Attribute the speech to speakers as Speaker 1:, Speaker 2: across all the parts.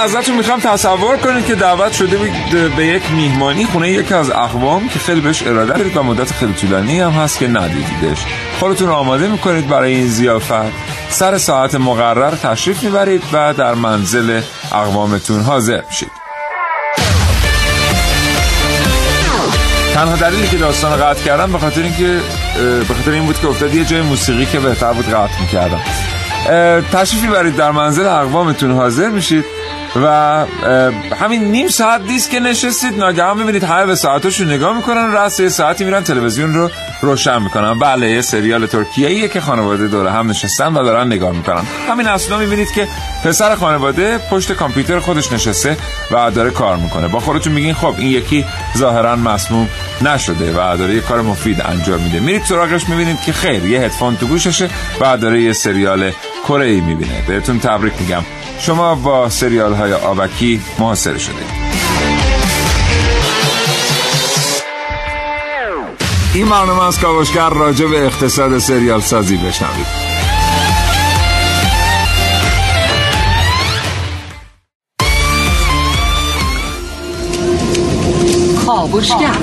Speaker 1: ازتون می‌خوام تصور کنید که دعوت شده به یک میهمانی خونه یکی از اقوام که خیلی بهش اراده دارید و مدت خیلی طولانی هم هست که ندیدیدش. خودتون رو آماده می‌کنید برای این زیافت. سر ساعت مقرر تشریف می‌برید و در منزل اقوامتون حاضر میشید. تنها دلیلی که داستان قطع کردم به خاطر اینکه به خاطر این بود که افتاد یه جای موسیقی که بهتر بود قطع می‌کردم. تشریف می‌برید در منزل اقوامتون حاضر میشید. و همین نیم ساعت دیست که نشستید ناگهان می‌بینید همه به ساعتاشون نگاه می‌کنن رأس یه ساعتی میرن تلویزیون رو روشن می‌کنن بله یه سریال ترکیه که خانواده دوره هم نشستن و دارن نگاه می‌کنن. همین اصلا می‌بینید که پسر خانواده پشت کامپیوتر خودش نشسته و داره کار می‌کنه. با خودتون میگین خب این یکی ظاهرا مسموم نشده و داره یه کار مفید انجام میده. میرید سراغش می‌بینید که خیر یه هدفون تو گوششه و داره یه سریال کره ای می‌بینه. بهتون تبریک میگم. شما با سریال های آبکی محاصره شده این برنامه از کاوشگر راجع به اقتصاد سریال سازی بشنوید.
Speaker 2: کاوشگر.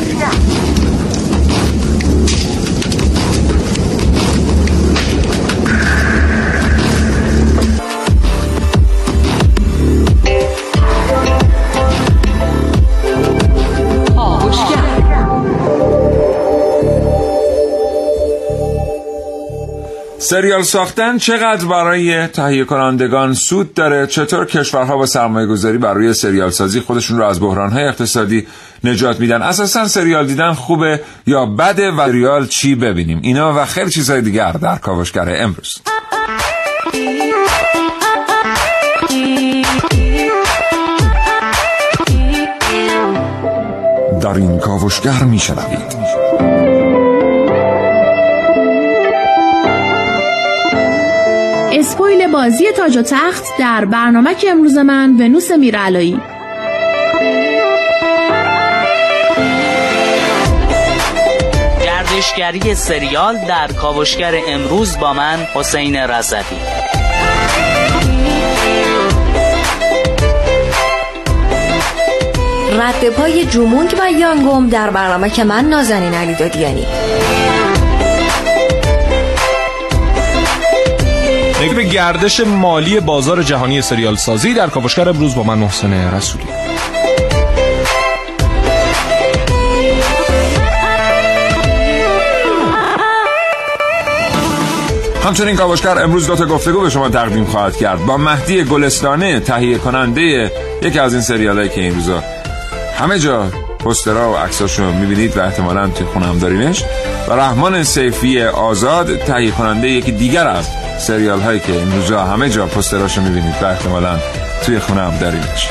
Speaker 1: سریال ساختن چقدر برای تهیه کنندگان سود داره؟ چطور کشورها با سرمایه گذاری بر روی سریال سازی خودشون رو از بحران های اقتصادی نجات میدن؟ اساسا سریال دیدن خوبه یا بده و سریال چی ببینیم؟ اینا و خیلی چیزهای دیگر در کاوشگر امروز. در این کاوشگر میشنوید.
Speaker 3: بازی تاج و تخت در برنامه که امروز من ونوس میرعلایی.
Speaker 4: گردشگری سریال در کاوشگر امروز با من حسین رزدی
Speaker 5: رد پای جومونگ و یانگوم در برنامه که من نازنین علی دادیانی
Speaker 6: به گردش مالی بازار جهانی سریال سازی در کاوشگر امروز با من محسن رسولی.
Speaker 1: همچنین کاوشگر امروز دو تا گفتگو به شما تقدیم خواهد کرد. با مهدی گلستانه تهیه کننده یکی از این سریال که این روزا همه جا پسترها و عکساشو می‌بینید و احتمالا توی خونم دارینش. و رحمان سیفی آزاد تهیه کننده یکی دیگر از سریال هایی که این روزا همه جا پستراشو می‌بینید و احتمالا توی خونه هم داریمش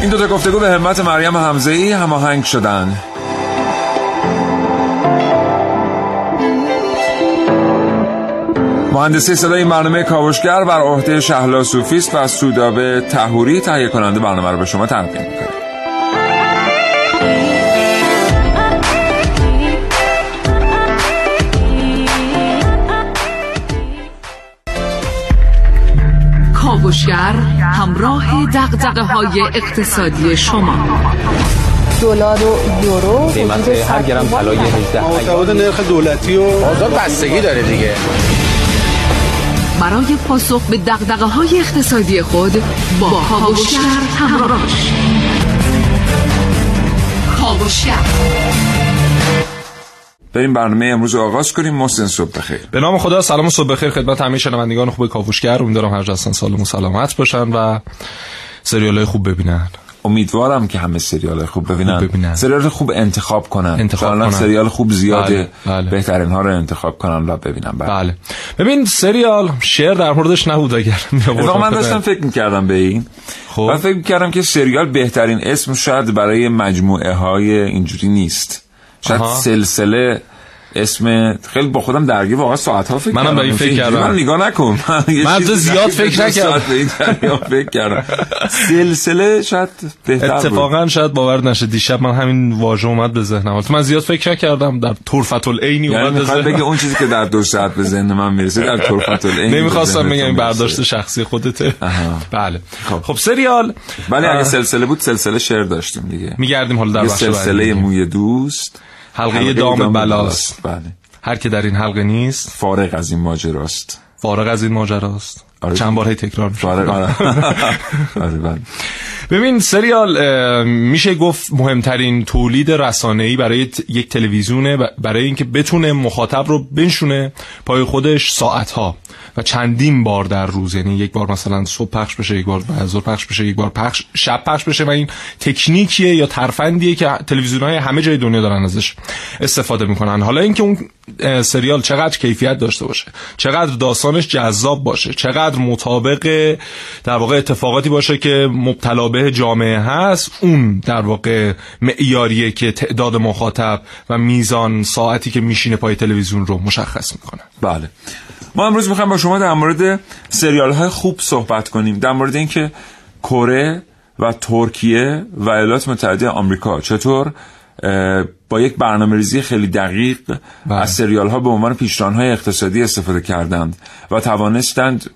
Speaker 1: این دوتا گفتگو به همت مریم حمزه ای هماهنگ شدن. مهندسی صدای این برنامه کاوشگر بر عهده شهلا صوفیست و سودابه تهوری تهیه کننده برنامه رو به شما تقدیم
Speaker 2: کاوشگر همراه دقدقه های اقتصادی شما.
Speaker 7: دلار و یورو
Speaker 8: قیمت هر گرم طلای 18
Speaker 9: معتقد نرخ دولتی و
Speaker 8: بازار بستگی داره دیگه.
Speaker 2: برای پاسخ به دقدقه های اقتصادی خود با کاوشگر همراه باش کاوشگر
Speaker 1: بریم برنامه امروز آغاز کنیم. محسن صبح بخیر.
Speaker 6: به نام خدا سلام و صبح بخیر خدمت همه شنوندگان خوب کاوشگر. امیدوارم هر جا سالم و سلامت باشن و سریال های خوب ببینن.
Speaker 1: امیدوارم که همه سریال خوب ببینن,
Speaker 6: خوب ببینن.
Speaker 1: سریال خوب انتخاب کنن.
Speaker 6: انتخاب کنن.
Speaker 1: سریال خوب زیاده.
Speaker 6: بله، بله.
Speaker 1: بهترین ها رو انتخاب کنن و ببینن. بله.
Speaker 6: بله. ببین سریال شعر در موردش نبود اگر
Speaker 1: من داشتم فکر می‌کردم به این.
Speaker 6: خب.
Speaker 1: و فکر می‌کردم که سریال بهترین اسم شاید برای مجموعه های اینجوری نیست. شاید
Speaker 6: آها.
Speaker 1: سلسله اسم خیلی با خودم درگیر واقعا ساعت ها فکر
Speaker 6: منم به این فکر کردم.
Speaker 1: من نگاه نکن
Speaker 6: من تو زیاد فکر نکردم.
Speaker 1: فکر کردم سلسله شاید بهتر بود
Speaker 6: اتفاقا شاید باور نشه دیشب من همین واژه اومد به ذهنم من زیاد فکر نکردم در طرفت العینی
Speaker 1: یعنی
Speaker 6: اومد به
Speaker 1: می‌خواد بگه اون چیزی که در دو ساعت به ذهن من می‌رسه در طرفت العین
Speaker 6: نمی‌خواستم بگم این. برداشت شخصی خودته. بله
Speaker 1: خب.
Speaker 6: خب سریال
Speaker 1: ولی اگه سلسله بود سلسله شعر داشتیم دیگه
Speaker 6: میگردیم حالا در بخش
Speaker 1: سلسله. موی دوست
Speaker 6: حلقه دام بلاست.
Speaker 1: بله.
Speaker 6: هر که در این حلقه نیست
Speaker 1: فارغ از این ماجراست.
Speaker 6: فارغ از این ماجراست.
Speaker 1: آره.
Speaker 6: چند بار هی تکرار میشه.
Speaker 1: فارغ آره. آره بله.
Speaker 6: ببین سریال میشه گفت مهمترین تولید رسانه‌ای برای یک تلویزیونه برای اینکه بتونه مخاطب رو بنشونه پای خودش ساعتها. و چندین بار در روز یعنی یک بار مثلا صبح پخش بشه یک بار ظهر پخش بشه یک بار پخش شب پخش بشه و این تکنیکیه یا ترفندیه که تلویزیون‌های همه جای دنیا دارن ازش استفاده می‌کنن. حالا اینکه اون سریال چقدر کیفیت داشته باشه چقدر داستانش جذاب باشه چقدر مطابق در واقع اتفاقاتی باشه که مبتلا به جامعه هست اون در واقع معیاریه که تعداد مخاطب و میزان ساعتی که میشینه پای تلویزیون رو مشخص می‌کنه.
Speaker 1: بله. ما امروز می‌خوایم با شما در مورد سریال های خوب صحبت کنیم در مورد اینکه کره و ترکیه و ایالات متحده آمریکا چطور با یک برنامه ریزی خیلی دقیق
Speaker 6: بله.
Speaker 1: از سریال ها به عنوان پیشرانهای اقتصادی استفاده کردند و توانستند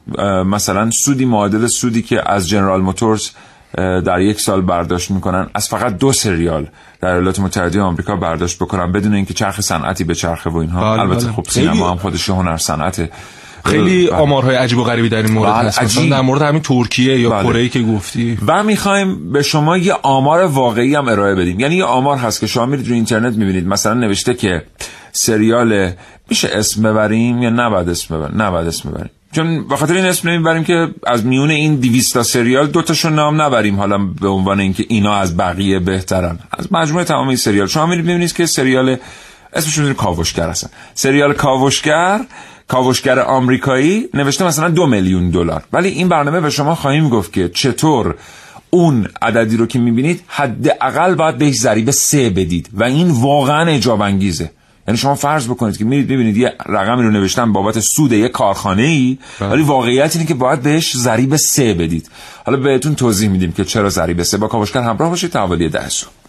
Speaker 1: مثلا سودی معادل سودی که از جنرال موتورز در یک سال برداشت می‌کنن از فقط دو سریال در ایالات متحده آمریکا برداشت بکنن بدون اینکه چرخ صنعتی به چرخه و اینها
Speaker 6: بله،
Speaker 1: البته
Speaker 6: بله.
Speaker 1: خب سینما هم خودش هنر صنعته
Speaker 6: خیلی
Speaker 1: بله.
Speaker 6: آمارهای عجیب و غریبی در این مورد
Speaker 1: بله،
Speaker 6: هست
Speaker 1: عجیب.
Speaker 6: در مورد همین ترکیه یا
Speaker 1: بله.
Speaker 6: کره که گفتی
Speaker 1: و می‌خوایم به شما یه آمار واقعی هم ارائه بدیم یعنی یه آمار هست که شما میرید روی اینترنت می‌بینید مثلا نوشته که سریال میشه اسم ببریم یا نباید اسم ببریم نباید اسم ببریم چون به خاطر این اسم نمی‌بریم که از میون این 200 تا سریال دو تاشو نام نبریم حالا به عنوان اینکه اینا از بقیه بهترن. از مجموعه تمام این سریال. شما میرید می‌بینید که سریال اسمش رو کاوشگر هستن. سریال کاوشگر کاوشگر آمریکایی نوشته مثلا دو میلیون دلار. ولی این برنامه به شما خواهیم گفت که چطور اون عددی رو که می‌بینید حداقل باید بهش ضریب سه بدید. و این واقعا اجاب انگیزه یعنی شما فرض بکنید که میرید ببینید یه رقمی رو نوشتن بابت سود یه کارخانه ای ولی واقعیت اینه که باید بهش ضریب سه بدید. حالا بهتون توضیح میدیم که چرا ضریب سه. با کاوشگر همراه باشید تا حوالی ده صبح.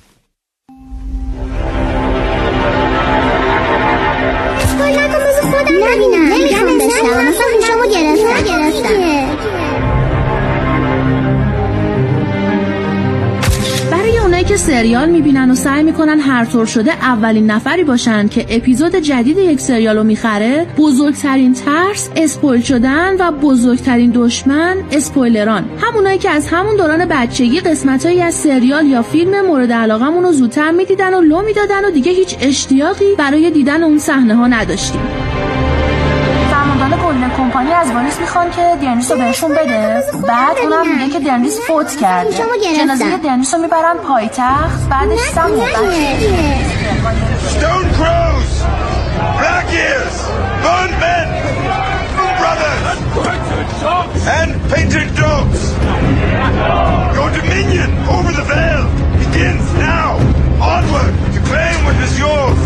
Speaker 3: سریال می‌بینن و سعی می‌کنن هر طور شده اولین نفری باشن که اپیزود جدید یک سریال رو می‌خره. بزرگترین ترس اسپویل شدن و بزرگترین دشمن اسپویلران. همونایی که از همون دوران بچگی قسمتهایی از سریال یا فیلم مورد علاقمون رو زودتر می‌دیدن و لو می‌دادن و دیگه هیچ اشتیاقی برای دیدن اون صحنه ها نداشتیم. گلدن کمپانی از والیس می‌خوان که دنیس رو بهشون بده بعد اونم میگه که دنیس فوت کرده. جنازه دنیس رو می‌برن پایتخت بعدش سم
Speaker 10: Stone crows, black ears, burned men, brothers, and painted dogs. Your dominion over the veil begins now. Onward to claim what is yours.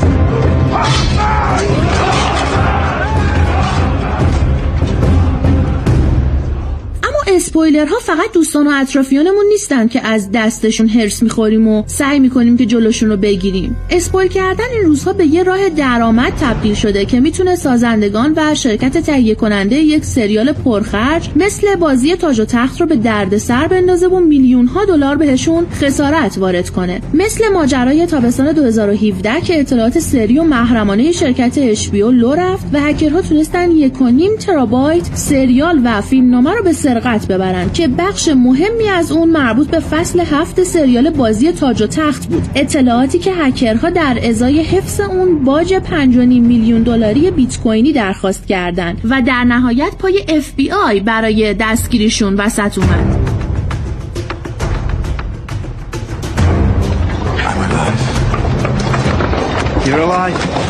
Speaker 3: اسپویلرها فقط دوستان و اطرافیانمون نیستن که از دستشون هرس می‌خوریم و سعی می‌کنیم که جلوشون رو بگیریم. اسپویل کردن این روزها به یه راه درآمد تبدیل شده که می‌تونه سازندگان و شرکت تهیه کننده یک سریال پرخرج مثل بازی تاج و تخت رو به دردسر بندازه و میلیون ها دلار بهشون خسارت وارد کنه. مثل ماجرای تابستان 2017 که اطلاعات سری و محرمانه شرکت HBO لو رفت و هکرها تونستن یک و نیم ترابایت سریال و فیلمنامه رو به سرقت ببرن. میآورند که بخش مهمی از اون مربوط به فصل هفت سریال بازی تاج و تخت بود اطلاعاتی که هکرها در ازای حفظ اون باج 5.5 میلیون دلاری بیت کوینی درخواست کردند و در نهایت پای اف بی آی برای دستگیریشون وسط اومد
Speaker 10: You're alive.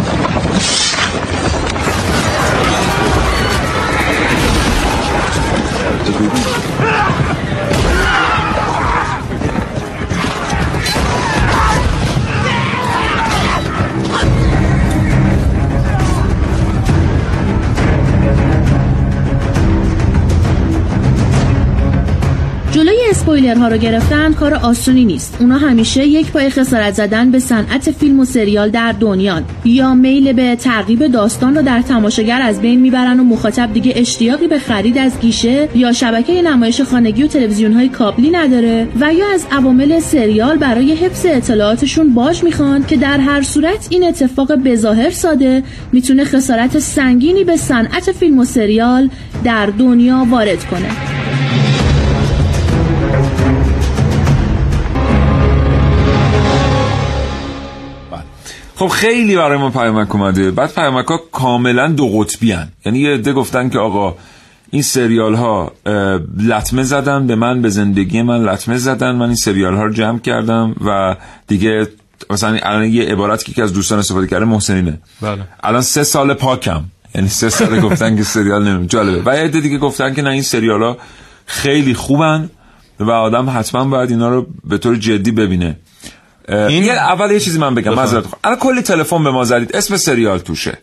Speaker 3: اسپویلرها رو گرفتن کار آسونی نیست. اونا همیشه یک پای خسارت زدن به صنعت فیلم و سریال در دنیان. یا میل به تعقیب داستان رو در تماشاگر از بین می‌برن و مخاطب دیگه اشتیاقی به خرید از گیشه یا شبکه نمایش خانگی و تلویزیون های کابلی نداره و یا از عوامل سریال برای حفظ اطلاعاتشون باج می‌خوان که در هر صورت این اتفاق بظاهر ساده می‌تونه خسارت سنگینی به صنعت فیلم و سریال در دنیا وارد کنه.
Speaker 1: خب خیلی برای ما پیامک اومده. بعد پیامک ها کاملا دو قطبی هن. یعنی یه عده گفتن که آقا این سریال ها لطمه زدن به من به زندگی من لطمه زدن. من این سریال ها رو جمع کردم و دیگه مثلا الان یه عبارتی که از دوستان استفاده کرده محسنینه.
Speaker 6: بله.
Speaker 1: الان سه سال پاکم. یعنی سه سال گفتن که سریال نمیم جالبه. و یه عده دیگه گفتن که نه این سریال ها خیلی خوبن و آدم حتما باید اینا رو به طور جدی ببینه. این یه اول یه چیزی من بگم. معذرت. الان کلی تلفن به ما زدید. اسم سریال توشه.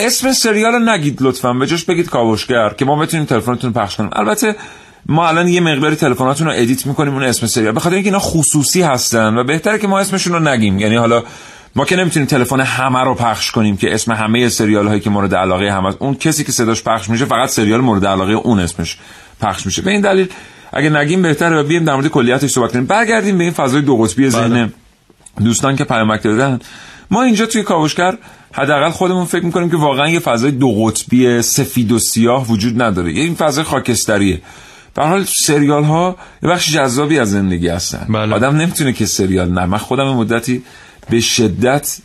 Speaker 1: اسم سریال رو نگید لطفا. به جاش بگید کاوشگر که ما بتونیم تلفنتون پخش کنیم. البته ما الان یه مقداری تلفناتون رو ادیت می‌کنیم اون اسم سریال. به خاطر اینکه اینا خصوصی هستن و بهتره که ما اسمشون رو نگیم. یعنی حالا ما که نمی‌تونیم تلفن همه رو پخش کنیم که اسم همه سریال هایی که مورد علاقه همه. اون کسی که صداش پخش میشه فقط سریال مورد علاقه اون اسمش پخش میشه. به این دلیل اگه نگیم بهتره و بیایم در مورد کلیتش صحبت کنیم. برگردیم به این فضای دو قطبی ذهن دوستان که پیامک دادن ما اینجا توی کاوشگر حداقل خودمون فکر می‌کنیم که واقعا یه فضای دو قطبی سفید و سیاه وجود نداره. یه این فضای خاکستریه. به هر حال سریال ها یه بخش جذابی از زندگی هستن.
Speaker 6: بله.
Speaker 1: آدم نمی‌تونه که سریال نه. من خودم مدتی به شدت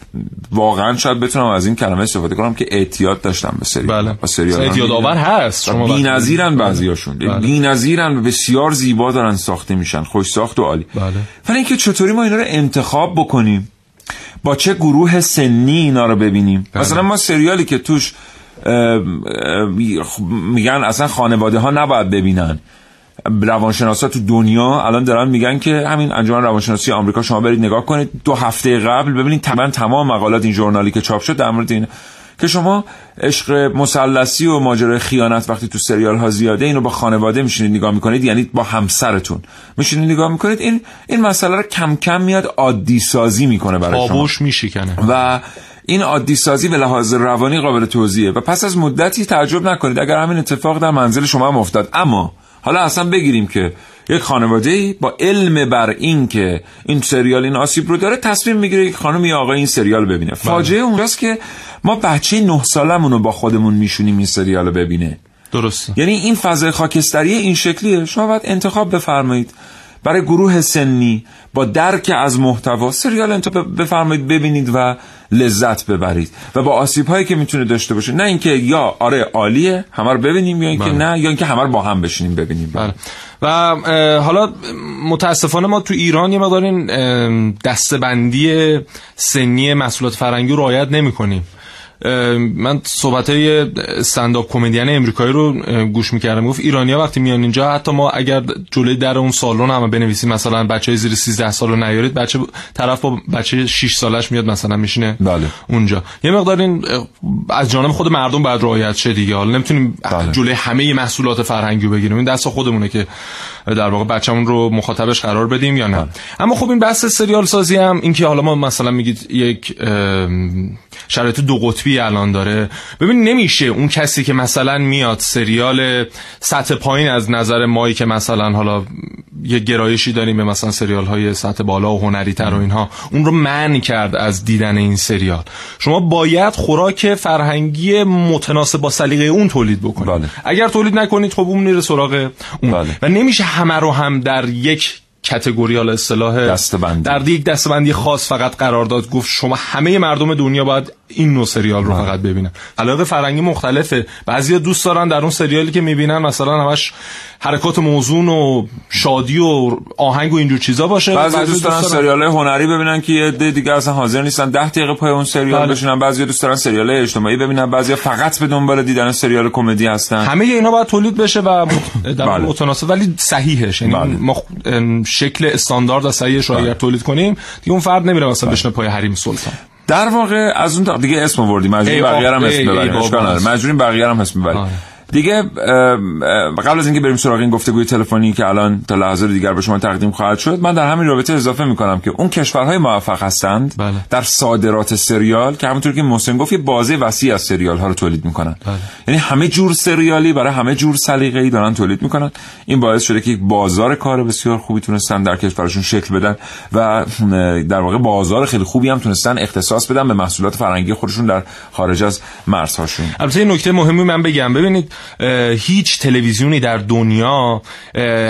Speaker 1: واقعا شاید بتونم از این کلمه استفاده کنم که اعتیاد داشتم به سریال.
Speaker 6: بله.
Speaker 1: با سریال
Speaker 6: اعتیاد آور هست. شما
Speaker 1: بی‌نظیرن بعضیاشون.
Speaker 6: بله.
Speaker 1: بی‌نظیرن بسیار زیبا دارن ساخته میشن. خوش ساخت و عالی.
Speaker 6: بله.
Speaker 1: ولی اینکه چطوری ما اینا رو انتخاب بکنیم با چه گروه سنی اینا رو ببینیم.
Speaker 6: بله.
Speaker 1: مثلا ما سریالی که توش میگن اصلا خانواده ها نباید ببینن. روانشناسا تو دنیا الان دارن میگن که همین انجمن روانشناسی آمریکا شما برید نگاه کنید. دو هفته قبل ببینید تمام تمام مقالات این ژورنالی که چاپ شد در مورد این که شما عشق مثلثی و ماجرای خیانت وقتی تو سریال ها زیاده اینو با خانواده میشینید نگاه می‌کنید یعنی با همسرتون میشینید نگاه می‌کنید. این این مسئله رو کم کم میاد عادی سازی می‌کنه برای شما.
Speaker 6: میشکنه.
Speaker 1: و این عادی سازی به لحاظ روانی قابل توضیحه. و پس از مدتی تعجب نکنید اگر همین اتفاق در منزل شما هم افتاد. اما حالا اصلا بگیریم که یک خانواده با علم بر این که این سریال این آسیب رو داره تصمیم می‌گیره یک خانم یا آقای این سریال ببینه. فاجعه اونجاست که ما بچه نه سالمون رو با خودمون میشونیم این سریال رو ببینه.
Speaker 6: درسته.
Speaker 1: یعنی این فضای خاکستری این شکلیه. شما باید انتخاب بفرمایید. برای گروه سنی با درک از محتوا سریال انتخاب بفرمایید ببینید و لذت ببرید و با آسیب هایی که می‌تونه داشته باشه. نه اینکه یا آره عالیه همه رو ببینیم یا اینکه
Speaker 6: بله.
Speaker 1: نه یا اینکه همه رو با هم بشینیم ببینیم.
Speaker 6: بله. و حالا متاسفانه ما تو ایران یه مقدار این دستبندی سنی مسئولات فرنگی رو رعایت نمی کنیم من صحبت های استنداپ کمدین امریکایی رو گوش می‌کردم گفت ایرانیا وقتی میان اینجا حتی ما اگر جلوی در اون سالن هم بنویسیم مثلا بچه زیر 13 سال رو نیارید بچه طرف با بچه 6 سالش میاد مثلا میشینه
Speaker 1: بله.
Speaker 6: اونجا یه مقدار این از جانب خود مردم باید رعایت شه دیگه حالا نمی‌تونیم
Speaker 1: بله.
Speaker 6: جلوی همه محصولات فرهنگی رو بگیریم این دست خودمونه که در واقع بچه‌مون رو مخاطبش قرار بدیم یا نه. اما خب این بحث سریال سازی هم این که حالا ما مثلا میگید یک شرایط دو قطبی الان داره. ببین نمیشه اون کسی که مثلا میاد سریال سطح پایین از نظر مایی که مثلا حالا یه گرایشی داریم به مثلا سریال های سطح بالا و هنری تر و اینها اون رو منع کرد از دیدن این سریال. شما باید خوراک فرهنگی متناسب با سلیقه اون تولید بکنید.
Speaker 1: بله.
Speaker 6: اگر تولید نکنید خب اون میره سراغ اون.
Speaker 1: بله.
Speaker 6: و نمیشه همه رو هم در یک کتگوری حالا اصطلاح
Speaker 1: دسته‌بندی.
Speaker 6: در یک دستبندی خاص فقط قرار داد گفت شما همه مردم دنیا باید این نوع سریال رو فقط ببینن علاقه فرنگی مختلفه. بعضیا دوست دارن در اون سریالی که می‌بینن مثلا همش حرکات موزون و شادی و آهنگ و اینجور چیزا باشه.
Speaker 1: بعضی دوست دارن سریال هنری ببینن که یه عده دیگه اصلا حاضر نیستن. 10 دقیقه پای اون سریال
Speaker 6: بله.
Speaker 1: بشینن. بعضی دوست دارن سریال اجتماعی ببینن. بعضی فقط به دنبال دیدن سریال کمدی هستن.
Speaker 6: همه اینا باید تولید بشه و در
Speaker 1: بله.
Speaker 6: متناسب. ولی صحیحش. یعنی
Speaker 1: بله.
Speaker 6: ما شکل استاندارد و صحیحش رو اگر تولید کنیم دیگه اون فرد نمیره مثلا بشنه پای حریم سلطان.
Speaker 1: در واقع از اون دیگه اسم آوردی مجبوریم بقیه هم اسم ببریم.
Speaker 6: بابا.
Speaker 1: اشکال نداره. مجبوریم بقیه هم اسم ببریم. دیگه قبل از اینکه بریم سراغ این گفتگوی تلفنی که الان تا لحظه دیگر به شما تقدیم خواهد شد من در همین رابطه اضافه می‌کنم که اون کشورهای موفق هستند
Speaker 6: بله.
Speaker 1: در صادرات سریال که همونطور که محسن گفت یه بازه وسیع از سریال ها رو تولید می‌کنن
Speaker 6: بله.
Speaker 1: یعنی همه جور سریالی برای همه جور سلیقه‌ای دارن تولید می‌کنن این باعث شده که یک بازار کار بسیار خوبی تونستن در کشورشون شکل بدن و در واقع بازار خیلی خوبی هم تونستن اختصاص بدن به محصولات فرنگی خودشون در خارج از مرزهاشون
Speaker 6: البته نکته مهمی من بگم ببینید هیچ تلویزیونی در دنیا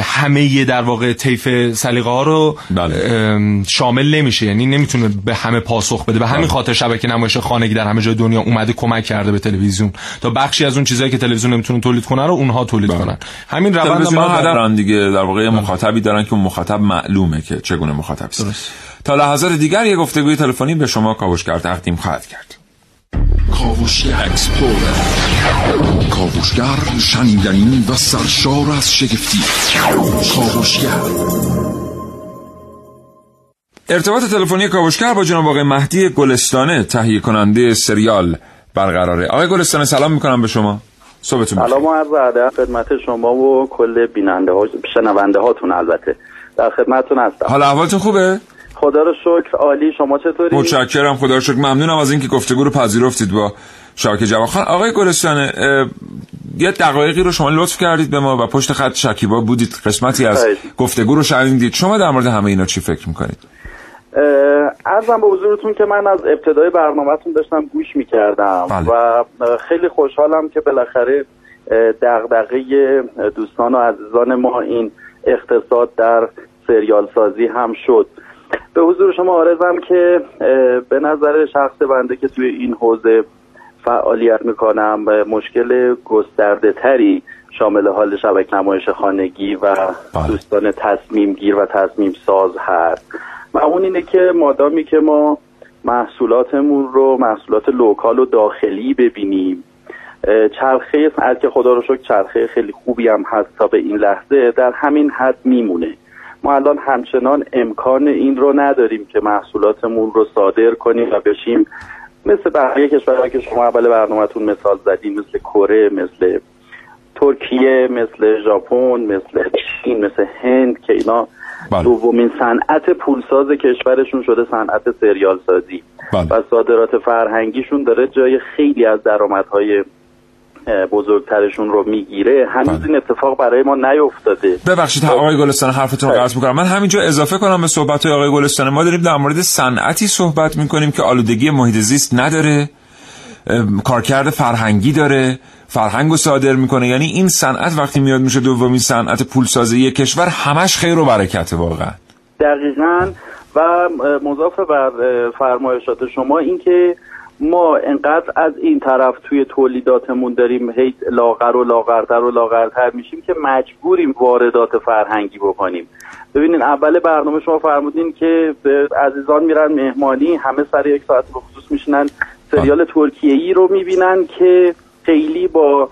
Speaker 6: همه در واقع طیف سلیقه ها رو
Speaker 1: بله.
Speaker 6: ام، شامل نمیشه. یعنی نمی‌تونه به همه پاسخ بده. به همین خاطر شبکه نمایش خانگی در همه جای دنیا اومده کمک کرده به تلویزیون. تا بخشی از اون چیزایی که تلویزیون نمی‌تونه تولید کنه رو اونها تولید کنن. همین روند ما
Speaker 1: دارن دیگه در واقع یه مخاطبی دارن که مخاطب معلومه که چگونه مخاطبی است. تا لحظات دیگر یه گفتگوی تلفنی به شما کاوشگر تقدیم خواهد کرد.
Speaker 11: کاوشگر کاوشگر شنیدنی و سرشار از شگفتی. کاوشگر.
Speaker 1: ارتباط تلفنی کاوشگر با جناب آقای مهدی گلستانه تهیه کننده سریال برقراره. آقای گلستانه سلام می‌کنم به شما. صبحتون بخیر.
Speaker 12: سلام و عرض ادب خدمت شما و کل بیننده ها شنونده هاتون البته. در خدمتتون هستم.
Speaker 1: حال احوالتون خوبه؟
Speaker 12: خدا رو شکر. عالی. شما چطوری؟
Speaker 1: متشکرم. خدا رو شکر. ممنونم از اینکه گفتگو رو پذیرفتید با شبکه جوان. خان آقای گلستانه اه، یه دقایقی رو شما لطف کردید به ما و پشت خط شکیبا بودید. قسمتی از. گفتگو رو شنیدید. شما در مورد همه اینا چی فکر می‌کنید؟
Speaker 12: اه، عرضم به حضورتون که من از ابتدای برنامهتون داشتم گوش می‌کردم
Speaker 1: بله.
Speaker 12: و خیلی خوشحالم که بالاخره دغدغه دوستان و عزیزان ما این اقتصاد در سریال سازی هم شد. به حضور شما آرزم که به نظر شخص بنده که توی این حوزه فعالیت می‌کنم مشکل گسترده تری شامل حال شبکه نمایش خانگی و دوستان تصمیم گیر و تصمیم ساز هست. و اون اینه که مادامی که ما محصولاتمون رو محصولات لوکال و داخلی ببینیم. چرخه صنعت که خدا رو شکر چرخه خیلی خوبی هم هست تا به این لحظه در همین حد میمونه. ما الان همچنان امکان این رو نداریم که محصولاتمون رو صادر کنیم و بشیم. مثل بقیه کشورهایی که شما اول برنامهتون مثال زدیم مثل کره مثل ترکیه مثل ژاپن مثل چین مثل هند که اینا دومین صنعت پولساز کشورشون شده صنعت سریال سازی و صادرات فرهنگیشون داره جای خیلی از درآمدهای بزرگترشون رو می‌گیره هنوز این اتفاق برای ما نیفتاده.
Speaker 1: ببخشید آقای گلستان حرفتون رو قطع می‌کنم. من همینجا اضافه کنم به صحبت های آقای گلستان. ما داریم در مورد صنعتی صحبت می‌کنیم که آلودگی محیط زیست نداره کارکرد فرهنگی داره فرهنگ رو صادر می‌کنه. یعنی این صنعت وقتی میاد میشه دومین صنعت پولسازی یک کشور همش خیر و برکته واقعا.
Speaker 12: دقیقا. و مضاف بر فرمایشات شما اینکه ما انقدر از این طرف توی تولیداتمون داریم هی لاغر و لاغرتر و لاغرتر میشیم که مجبوریم واردات فرهنگی بکنیم. ببینین اول برنامه شما فرمودین که به عزیزان میرن مهمانی همه سر یک ساعت به خصوص میشینن. سریال ترکیه ای رو می‌بینن که خیلی با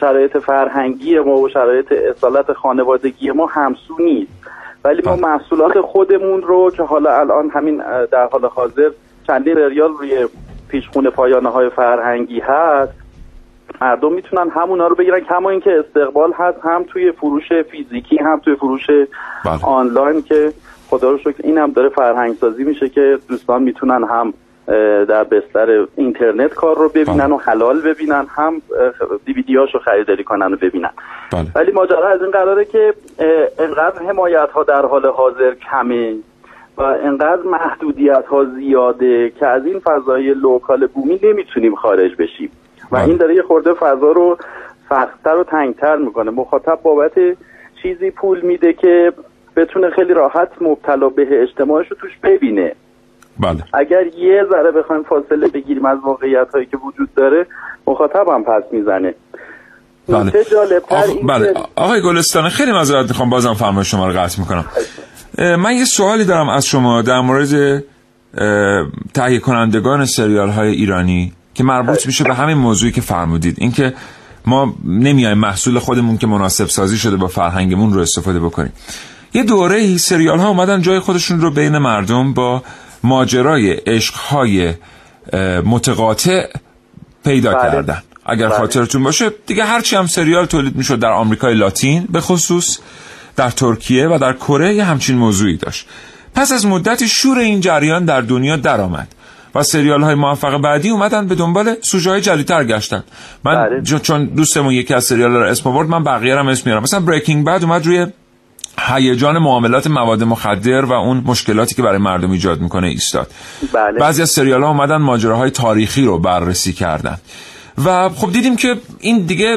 Speaker 12: شرایط فرهنگی ما و شرایط اصالت خانوادگی ما همسو نیست. ولی ما محصولات خودمون رو که حالا الان همین در حال حاضر چندین سریال روی پیشخون پایانه های فرهنگی هست مردم می‌تونن همونا رو بگیرن کما اینکه استقبال هست هم توی فروش فیزیکی هم توی فروش آنلاین که خدا رو شکر این هم داره فرهنگ سازی میشه که دوستان می‌تونن هم در بستر اینترنت کار رو ببینن و حلال ببینن هم دیویدیاش رو خریداری کنن و ببینن. ولی ماجرا از این قراره که انقدر حمایت ها در حال حاضر کمه. و انقدر محدودیت ها زیاده که از این فضای لوکال بومی نمی‌تونیم خارج بشیم. و این داره یه خورده فضا رو سختتر و تنگتر می‌کنه. مخاطب بابت چیزی پول میده که بتونه خیلی راحت مبتلا به اجتماعش رو توش ببینه.
Speaker 1: بله.
Speaker 12: اگر یه ذره بخوایم فاصله بگیریم از واقعیت هایی که وجود داره مخاطب هم پس می‌زنه.
Speaker 1: بله. آخ... بله. آقای گلستان خیلی معذرت می‌خوام بازم فرمایش شما رو قطع می‌کنم. من یه سوالی دارم از شما در مورد تهیه کنندگان سریال های ایرانی که مربوط میشه به همین موضوعی که فرمودید اینکه ما نمیایم محصول خودمون که مناسب سازی شده با فرهنگمون رو استفاده بکنیم یه دوره ای سریال ها اومدن جای خودشون رو بین مردم با ماجرای عشق های متقاطع پیدا
Speaker 12: بله.
Speaker 1: کردن اگر
Speaker 12: بله.
Speaker 1: خاطرتون باشه دیگه هرچی هم سریال تولید می‌شد در آمریکای لاتین به خصوص در ترکیه و در کره همچین موضوعی داشت. پس از مدتی شور این جریان در دنیا درآمد و سریال های موفق بعدی اومدن به دنبال سوژه های جدیدتر گشتن. من
Speaker 12: بله.
Speaker 1: چون دوستمون یکی از سریال رو اسم آورد من بقیه هم اسم میارم. مثلا بریکینگ بد اومد روی هیجان معاملات مواد مخدر و اون مشکلاتی که برای مردم ایجاد می‌کنه ایستاد.
Speaker 12: بله.
Speaker 1: بعضی از سریال ها اومدن ماجراهای تاریخی رو بررسی کردن. و خب دیدیم که این دیگه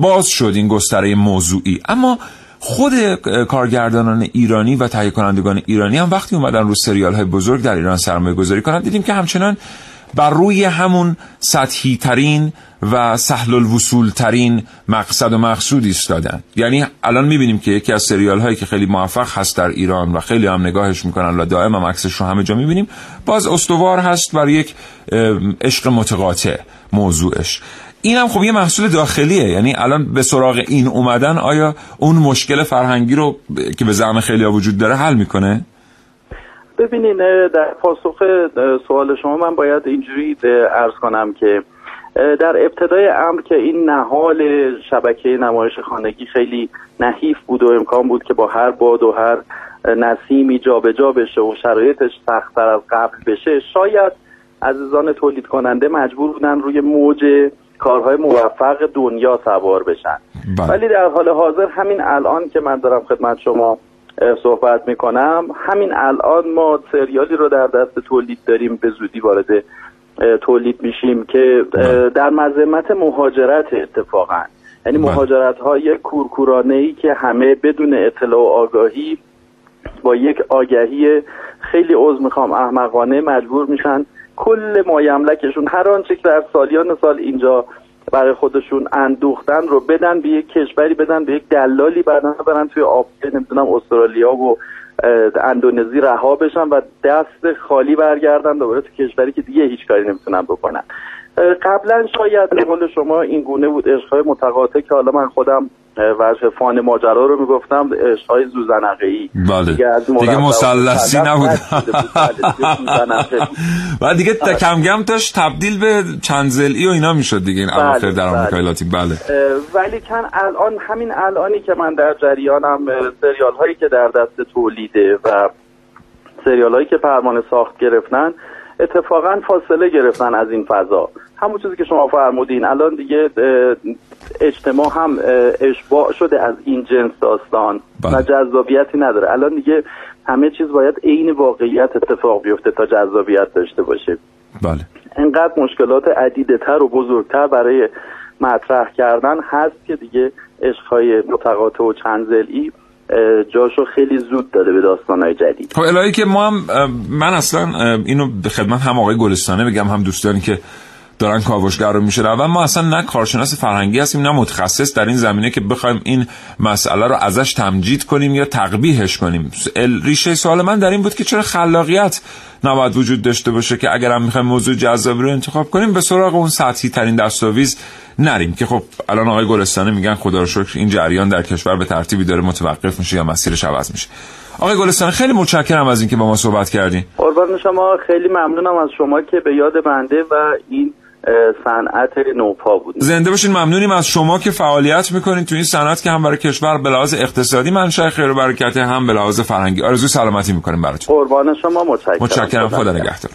Speaker 1: باز شد این گستره موضوعی. اما خود کارگردانان ایرانی و تهیه کنندگان ایرانی هم وقتی اومدن رو سریال های بزرگ در ایران سرمایه گذاری کنن دیدیم که همچنان بر روی همون سطحی ترین و سهل الوصول ترین مقصد و مقصود ایستادن. یعنی الان می‌بینیم که یکی از سریال هایی که خیلی موفق هست در ایران و خیلی هم نگاهش می‌کنن و دائم هم عکسش رو همه جا می‌بینیم باز استوار هست بر یک عشق متقاطع موضوعش. این هم خب یه محصول داخلیه یعنی الان به سراغ این اومدن آیا اون مشکل فرهنگی رو که به زعم خیلی وجود داره حل می‌کنه؟
Speaker 12: ببینین در پاسخ سوال شما من باید اینجوری عرض کنم که در ابتدای امر که این نهال شبکه نمایش خانگی خیلی نحیف بود و امکان بود که با هر باد و هر نسیمی جابجا بشه و شرایطش سختتر از قبل بشه شاید عزیزان تولید کننده مجبور بودن روی موج کارهای موفق دنیا سوار بشن
Speaker 1: بله.
Speaker 12: ولی در حال حاضر همین الان که من دارم خدمت شما صحبت می‌کنم همین الان ما سریالی رو در دست تولید داریم به زودی وارد تولید میشیم که اه، در مذمت مهاجرت اتفاقا یعنی
Speaker 1: بله.
Speaker 12: مهاجرت های کورکورانه ای که همه بدون اطلاع و آگاهی با یک آگهی خیلی عضو می‌خوام احمقانه مجبور میشن کل مایملکشون هر آنچه که در سالیان سال اینجا برای خودشون اندوختن رو بدن به یک کشوری بدن به یک دلالی بعدا برن توی آب نمی‌دونم استرالیا و اندونزی رها بشن و دست خالی برگردن دوباره تو کشوری که دیگه هیچ کاری نمی‌تونن بکنن. قبلا شاید به قول شما این گونه بود عشقهای متقاطع که حالا من خودم وجه فان ماجرا رو می‌گفتم عشقهای زوزنقه ای
Speaker 1: بله.
Speaker 12: دیگه مثلث
Speaker 1: نبود.
Speaker 12: بله،.
Speaker 1: و دیگه تا- کم کم داشت تبدیل به چند زلی و اینا می‌شد دیگه این
Speaker 12: بله،
Speaker 1: اواخر در
Speaker 12: بله.
Speaker 1: آمریکای لاتین بله.
Speaker 12: اه، ولی کن الان همین الانی که من در جریانم سریال هایی که در دست تولیده و سریال هایی که پروانه ساخت گرفتن اتفاقا فاصله گرفتن از این فضا. همون چیزی که شما فرمودین. الان دیگه اجتماع هم اشباع شده از این جنس داستان
Speaker 1: بله.
Speaker 12: و جذابیتی نداره. الان دیگه همه چیز باید عین واقعیت اتفاق بیفته تا جذابیت داشته باشه.
Speaker 1: بله.
Speaker 12: انقدر مشکلات عدیدتر و بزرگتر برای مطرح کردن هست که دیگه عشقهای متقاطع و چند ضلعی اه، جاشو خیلی زود داده به داستانهای جدید.
Speaker 1: خب الهی که ما هم من اصلا اینو به خدمت هم آقای گلستانه بگم هم دوستانی که دارن کاوشگر رو میشه و ما اصلا نه کارشناس فرهنگی هستیم نه متخصص در این زمینه که بخوایم این مسئله رو ازش تمجید کنیم یا تقبیحش کنیم. ریشه سوال من در این بود که چرا خلاقیت نباید وجود داشته باشه که اگر هم می‌خوایم موضوع جذابی رو انتخاب کنیم به سراغ اون سطحی ترین دستاویز نریم که خب الان آقای گلستانه میگن خدا رو شکر این جریان در کشور به ترتیبی داره متوقف میشه یا مسیرش عوض میشه. آقای گلستانه خیلی متشکرم از اینکه با ما صحبت کردین.
Speaker 12: قربان شما خیلی ممنونم از شما که به یاد بنده و این صنعت نوپا بودید
Speaker 1: زنده باشین ممنونیم از شما که فعالیت می‌کنید تو این صنعت که هم برای کشور به لحاظ اقتصادی منشأ خیر و برکته هم به لحاظ فرهنگی. آرزوی سلامتی می‌کنیم براتون.
Speaker 12: قربان شما متشکرم.
Speaker 1: متشکرم. خدا نگهدار.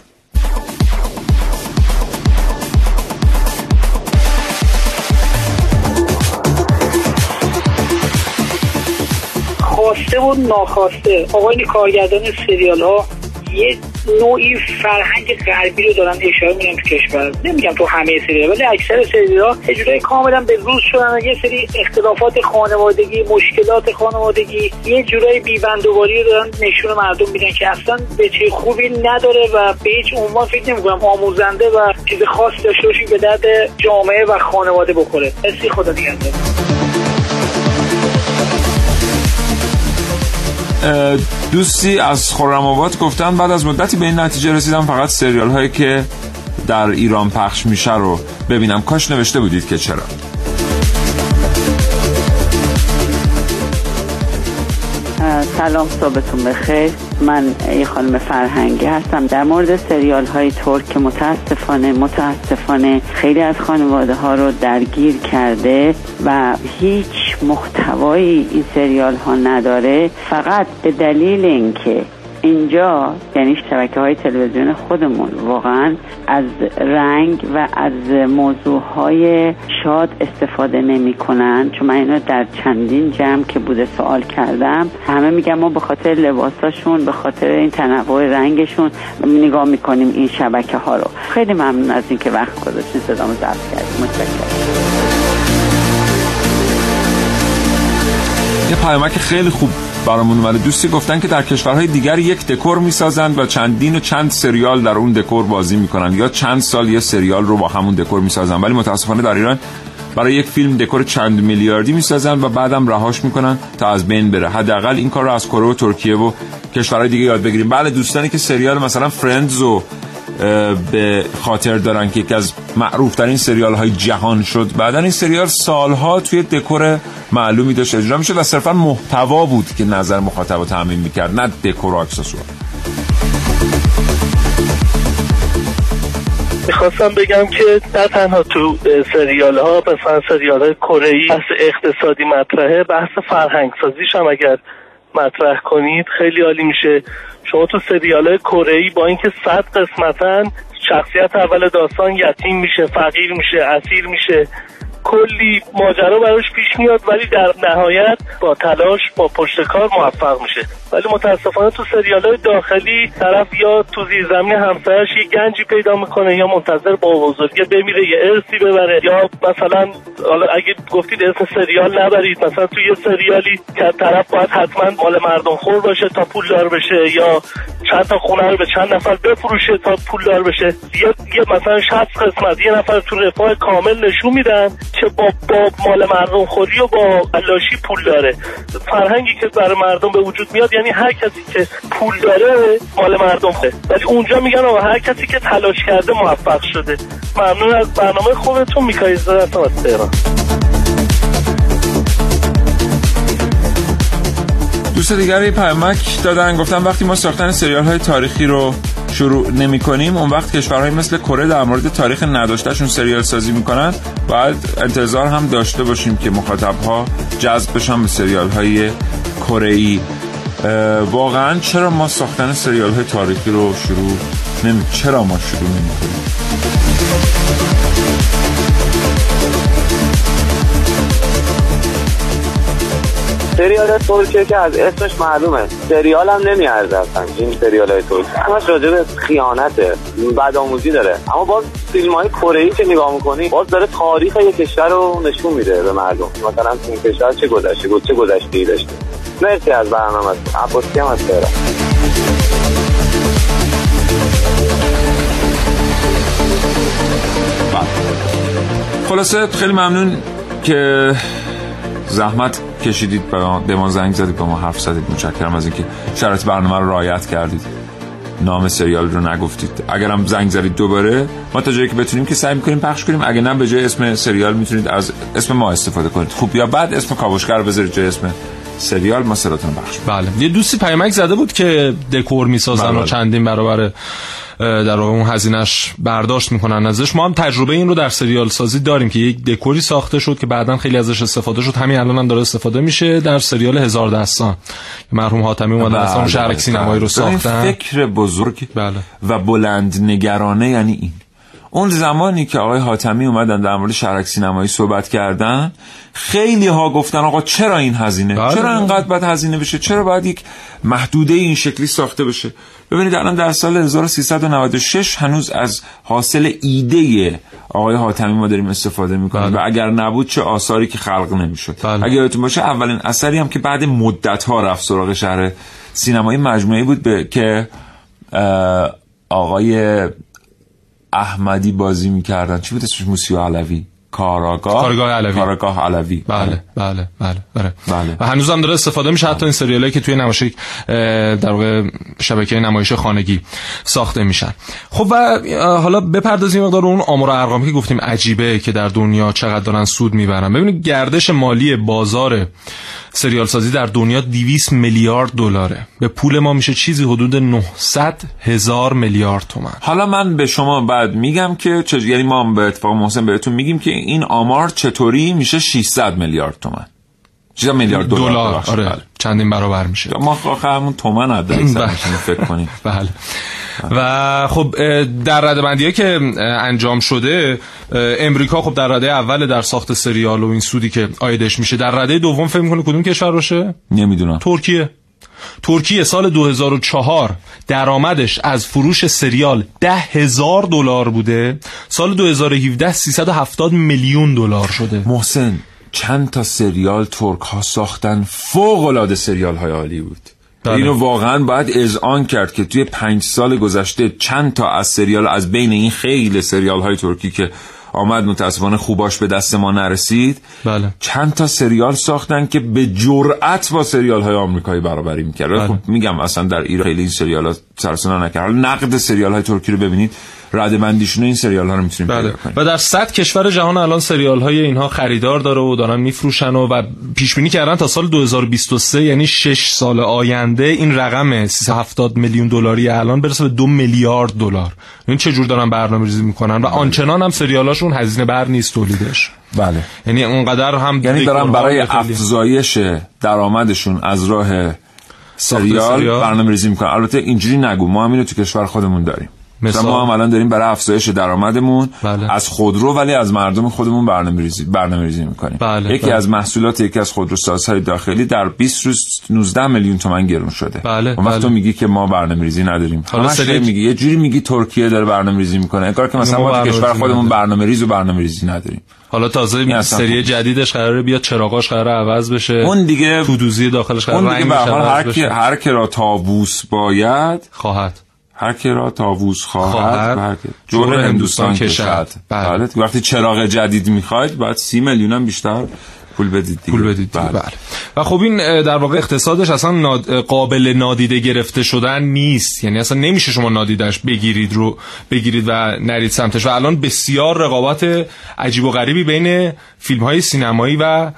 Speaker 13: خواسته و ناخواسته. آقای کارگردان سریال ها یه نوعی فرهنگ غربی رو دارن اشاره میدن تو کشور. نمیگم تو همه سریال ولی اکثر سریال یه جورایی کاملا به روز شدن یه سری اختلافات خانوادگی مشکلات خانوادگی یه جورایی بیبندوباری رو دارن نشون مردم میدن که اصلا به چه خوبی نداره و به هیچ عنوان فکر نمی‌کنم آموزنده و چیز خاص داشته به درد جامعه و خانواده بخوره. مرسی خدا نگهدار.
Speaker 1: دوستی از خرم آباد گفتن بعد از مدتی به این نتیجه رسیدم فقط سریال هایی که در ایران پخش میشه رو ببینم. کاش نوشته بودید که چرا.
Speaker 14: سلام صبحتون بخیر. من یه خانم فرهنگی هستم. در مورد سریال های ترک که متاسفانه متاسفانه خیلی از خانواده ها رو درگیر کرده و هیچ محتوایی این سریال ها نداره. فقط به دلیل اینکه اینجا یعنی شبکه های تلویزیون خودمون واقعا از رنگ و از موضوع های شاد استفاده نمی کنن چون من اینو در چندین جمع که بوده سوال کردم همه میگن ما به خاطر لباساشون به خاطر این تنوع رنگشون نگاه می‌کنیم این شبکه ها رو. خیلی ممنون از اینکه وقت گذاشتین صدامو ضبط کردیم متشکرم.
Speaker 1: یه پیامک خیلی خوب برامون اومده. دوستی گفتن که در کشورهای دیگر یک دکور می‌سازند و چندین و چند سریال در اون دکور بازی می‌کنن یا چند سال یه سریال رو با همون دکور می‌سازن ولی متاسفانه در ایران برای یک فیلم دکور چند میلیاردی می‌سازن و بعدم رهاش می‌کنن تا از بین بره. حداقل این کار رو از کره و ترکیه و کشورهای دیگه یاد بگیریم. بله دوستانی که سریال مثلا فرندز و به خاطر دارن که یکی از معروف ترین سریال های جهان شد. بعدا این سریال سالها توی دکور معلومی داشت اجرا میشه و صرفا محتوا بود که نظر مخاطب رو تعمین می‌کرد نه دکور و اکسسوار.
Speaker 15: می‌خواستم بگم که نه تنها تو سریال ها مثلا سریال های کره بحث اقتصادی مطرحه بحث فرهنگ سازیش هم اگر مطرح کنید خیلی عالی میشه. شما تو سریال کره با اینکه صد قسمتن شخصیت اول داستان یتیم میشه فقیر میشه اسیر میشه. کلی ماجرا براش پیش میاد ولی در نهایت با تلاش با پشت کار موفق میشه. ولی متاسفانه تو سریال های داخلی طرف یا تو زیر زمین همسرش یه گنجی پیدا می‌کنه یا منتظر با بزرگی بمیره یه ارسی ببره. یا مثلا اگه گفتید اسم سریال نبرید مثلا تو یه سریالی که طرف باید حتما مال مردم خور باشه تا پول دار بشه یا چند تا خونه رو به چند نفر بفروشه تا پول دار بشه. یه, یه مثلا 60 قسمت یه نفر تو رفاه کامل نشون میدن. که با, با مال مردم خوری و با علاشی پول داره. فرهنگی که برای مردم به وجود میاد یعنی هر کسی که پول داره مال مردم خواهد ولی اونجا میگن آقا هر کسی که تلاش کرده موفق شده. ممنون از برنامه خوبتون میکایی زدن از تهران.
Speaker 1: دوست دیگری پیامک دادن گفتن وقتی ما ساختن سریال های تاریخی رو شروع نمی کنیم. اون وقت کشورهای مثل کره در مورد تاریخ نداشتهشون سریال سازی می‌کنن. باید انتظار هم داشته باشیم که مخاطب ها جذب بشن به سریال های کره واقعا چرا ما ساختن سریال های تاریخی رو شروع نمی چرا ما شروع نمی کنیم؟
Speaker 16: سریال ترکیه که از اسمش معلومه. سریال هم نمیارزه اصلا. این سریال های ترکیه. همش راجع به خیانته. بدآموزی داره. اما باز فیلم های کره که نگاه می‌کنی باز داره تاریخ یک کشور رو نشون میده به مردم. مثلا این کشور چه گذشته؟ چه گذشته ای داشته؟ مرسی از برنامه. عباسی هم از تهران
Speaker 1: خلاصه خیلی ممنون که زحمت کشیدید به ما زنگ زدید با ما حرف زدید. متشکرم از اینکه شرایط برنامه رو رعایت کردید. نام سریال رو نگفتید. اگرم زنگ زدید دوباره ما تا جایی که بتونیم که سعی می‌کنیم پخش کنیم. اگه نه به جای اسم سریال می‌تونید از اسم ما استفاده کنید. خوب یا بعد اسم کاوشگر بذارید جای اسم سریال ما سراتون بخش
Speaker 6: بله. یه دوستی پیامک زده بود که دکور می‌سازن و
Speaker 1: بله.
Speaker 6: چندین برابر در واقع اون هزینش برداشت می‌کنن ازش. ما هم تجربه این رو در سریال سازی داریم که یک دکوری ساخته شد که بعدا خیلی ازش استفاده شد. همین الان هم داره استفاده میشه در سریال هزار دستان. مرحوم حاتمی اومدن
Speaker 1: بله،
Speaker 6: اصلا شهرک سینمایی رو
Speaker 1: بله.
Speaker 6: ساختن.
Speaker 1: فکر بزرگ
Speaker 6: بله.
Speaker 1: و بلند نگرانه یعنی این. اون زمانی که آقای حاتمی اومدن در مورد شهرک سینمایی صحبت کردن خیلی ها گفتن آقا چرا این هزینه؟
Speaker 6: بله.
Speaker 1: چرا انقدر باید هزینه بشه؟ چرا باید یک محدوده این شکلی ساخته بشه؟ ببینید الان در سال 1396 هنوز از حاصل ایده آقای حاتمی ما داریم استفاده می‌کنیم و اگر نبود چه آثاری که خلق نمی‌شد.
Speaker 6: بله.
Speaker 1: اگر یادتون باشه اولین اثری هم که بعد مدت ها رفت سراغ شهر سینمایی مجموعه بود به که آقای احمدی بازی می‌کردن. چی بود اسمش؟ موسیو علوی. کاراگاه.
Speaker 6: کارگاه علوی.
Speaker 1: کاراگاه علوی.
Speaker 6: بله بله. بله بله
Speaker 1: بله.
Speaker 6: و هنوز هم داره استفاده میشه حتی این سریالی که توی نمایش اه، در واقع شبکه نمایش خانگی ساخته میشن. خب و حالا بپردازیم مقدار اون آمار و ارقامی که گفتیم عجیبه که در دنیا چقدر دارن سود می‌برن. ببینید گردش مالی بازار سریال سازی در دنیا 200 میلیارد دلاره. به پول ما میشه چیزی حدود 900 هزار میلیارد تومن
Speaker 1: حالا من به شما بعد میگم که چه یعنی ما به اتفاق محسن بهتون میگیم که این آمار چطوری میشه 600 میلیارد تومن؟ 600 میلیارد دلار.
Speaker 6: آره.
Speaker 1: بله.
Speaker 6: چندین برابر میشه.
Speaker 1: ما آخه همون تومن حد اکثر
Speaker 6: بله.
Speaker 1: فکر کنیم.
Speaker 6: بله. و خب در رده بندی که انجام شده امریکا خب در رده اول در ساخت سریال و این سودی که آیدش میشه در رده دوم فکر می‌کنه کدوم کشور باشه؟
Speaker 1: نمی‌دونم.
Speaker 6: ترکیه. ترکیه سال 2004 درآمدش از فروش سریال ده هزار دلار بوده. سال 2017 370 میلیون دلار شده.
Speaker 1: محسن چند تا سریال ترک ها ساختن فوق العاده سریال های عالی بود.
Speaker 6: بله.
Speaker 1: اینو واقعا باید اذعان کرد که توی پنج سال گذشته چند تا از سریال از بین این خیلی سریال های ترکی که آمد متاسفانه خوباش به دست ما نرسید.
Speaker 6: بله.
Speaker 1: چند تا سریال ساختن که به جرأت با سریال های آمریکایی برابری می‌کرد
Speaker 6: بله.
Speaker 1: خب میگم اصلا در ایران خیلی این سریال ها سرسنا نکرد نقد سریال های ترکی رو ببینید. رده بندیشون این سریال ها رو می‌تونیم
Speaker 6: بله.
Speaker 1: پیدا کنیم.
Speaker 6: و در 100 کشور جهان الان سریال های اینها خریدار داره و دارن میفروشن و, و پیش بینی کردن تا سال 2023 یعنی 6 سال آینده این رقم 370 میلیون دلاری الان برسه به 2 میلیارد دلار. این چه جور دارن برنامه‌ریزی می‌کنن؟ و آنچنان هم سریالاشون هزینه بر نیست تولیدش.
Speaker 1: بله.
Speaker 6: یعنی اونقدر هم
Speaker 1: یعنی دارن برای افزایش درآمدشون از راه سریال
Speaker 6: سریال.
Speaker 1: برنامه ریزی می‌کنن. البته اینجوری نگو. ما هم اینو تو کشور خودمون داریم. مثلا؟ ما هم الان داریم برای افزایش درآمدمون
Speaker 6: بله.
Speaker 1: از خودرو ولی از مردم خودمون برنامه ریزی برنامه ریزی می‌کنیم
Speaker 6: بله،
Speaker 1: یکی
Speaker 6: بله.
Speaker 1: از محصولات یکی از خودروسازهای داخلی در 20 روز 19 میلیون تومن گرون شده
Speaker 6: بله،
Speaker 1: اون وقت
Speaker 6: بله.
Speaker 1: تو میگی که ما برنامه ریزی نداریم
Speaker 6: حالا سری-
Speaker 1: میگی یه جوری میگی ترکیه داره برنامه ریزی می‌کنه انگار که مثلا
Speaker 6: ما
Speaker 1: کشور
Speaker 6: برنامه‌ریزی
Speaker 1: خودمون
Speaker 6: نداریم.
Speaker 1: برنامه ریز و برنامه ریزی نداریم
Speaker 6: حالا تازه
Speaker 1: اصلا
Speaker 6: سری
Speaker 1: خوب.
Speaker 6: جدیدش قراره بیاد چراغاش قراره عوض بشه
Speaker 1: اون دیگه
Speaker 6: تو دوزی داخلش قراره
Speaker 1: اون دیگه
Speaker 6: رنگش
Speaker 1: به هر
Speaker 6: عوض
Speaker 1: هر
Speaker 6: بشه.
Speaker 1: که را تاووس باید
Speaker 6: خواهد
Speaker 1: هر که را تاووس خواهد,
Speaker 6: خواهد. جور هندوستان کشد. بله.
Speaker 1: بله وقتی چراغ جدید می‌خواید باید سی میلیون هم بیشتر پول بدید دیگه
Speaker 6: پول بدید دیگه.
Speaker 1: بله.
Speaker 6: بله. و خب این در واقع اقتصادش اصلا ناد... قابل نادیده گرفته شدن نیست یعنی اصلا نمیشه شما نادیدش بگیرید رو بگیرید و نرید سمتش و الان بسیار رقابت عجیب و غریبی بین فیلم های سینمایی و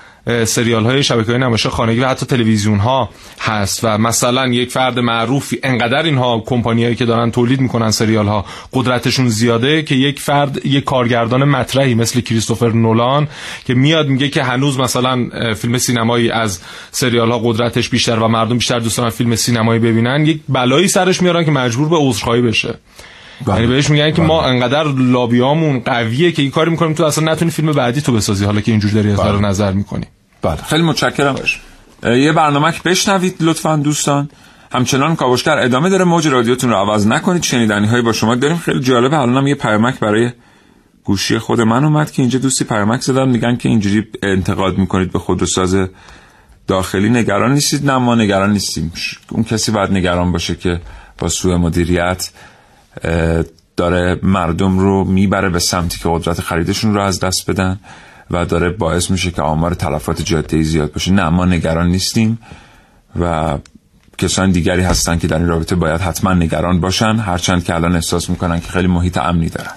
Speaker 6: سریال های شبکه های نمایش خانگی و حتی تلویزیون ها هست و مثلا یک فرد معروفی انقدر اینها کمپانیایی که دارن تولید می‌کنن سریال ها قدرتشون زیاده که یک فرد یک کارگردان مطرحی مثل کریستوفر نولان که میاد میگه که هنوز مثلا فیلم سینمایی از سریال ها قدرتش بیشتر و مردم بیشتر دوست دارن فیلم سینمایی ببینن یک بلایی سرش میارن که مجبور به عذرخواهی بشه. یعنی بهش میگن که ما انقدر لابیامون قویه که این کاری می‌کنیم تو اصلا نتونی فیلم بعدی تو بسازی حالا که اینجوری داری اظهار
Speaker 1: بله.
Speaker 6: نظر می‌کنی.
Speaker 1: بله. خیلی متشکرم. یه برنامه که بشنوید لطفا دوستان. همچنان کاوشگر ادامه داره. موج رادیوتون رو عوض نکنید. شنیدنی هایی با شما داریم. خیلی جالبه. الانم یه پیامک برای گوشی خود من اومد که اینجا دوستی پیامک زدن. میگن که اینجوری انتقاد می‌کنید به خودروساز داخلی. نگران نیستید. نه ما نگران نیستیم. اون کسی باید نگران باشه که با سوء مدیریت داره مردم رو می‌بره به سمتی که قدرت خریدشون رو از دست بدن و داره باعث میشه که آمار تلفات جاده زیاد باشه. نه ما نگران نیستیم و کسان دیگری هستن که در این رابطه باید حتما نگران باشن هرچند که الان احساس می‌کنن که خیلی محیط امنی دارن.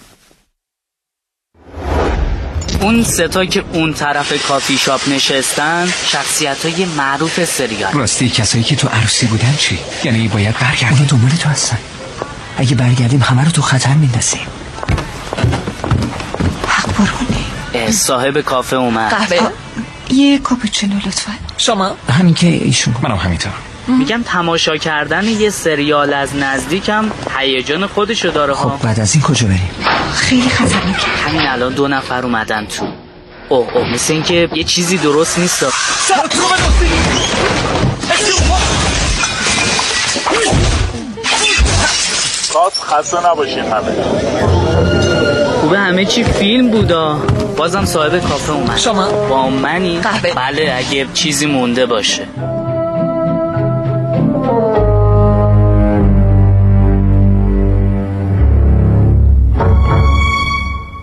Speaker 4: اون ستا که اون طرف کافی شاپ نشستن شخصیت های معروف سریال.
Speaker 17: راستی کسایی که تو عروسی بودن چی؟ یعنی باید برگردیم اونا دنبال تو هستن. اگه برگردیم همه رو تو خطر میندازیم.
Speaker 4: اه، صاحب کافه اومد.
Speaker 18: قهوه. یه کاپوچینو لطفا.
Speaker 17: شما؟ همین که ایشون منم همینطور.
Speaker 4: میگم تماشا کردن یه سریال از نزدیکم هیجان خودشو داره ها.
Speaker 17: خب بعد از این کجا بریم؟
Speaker 18: خیلی خطرناکه
Speaker 4: همین الان دو نفر اومدن تو. اوه اوه مثل اینکه یه چیزی درست نیست.
Speaker 19: خاص خسته نباشین همه.
Speaker 4: خوبه همه چی فیلم بودا. بازم صاحب کافه اومد.
Speaker 17: شما؟
Speaker 4: با منی؟
Speaker 17: قهوه.
Speaker 4: بله اگه چیزی مونده باشه.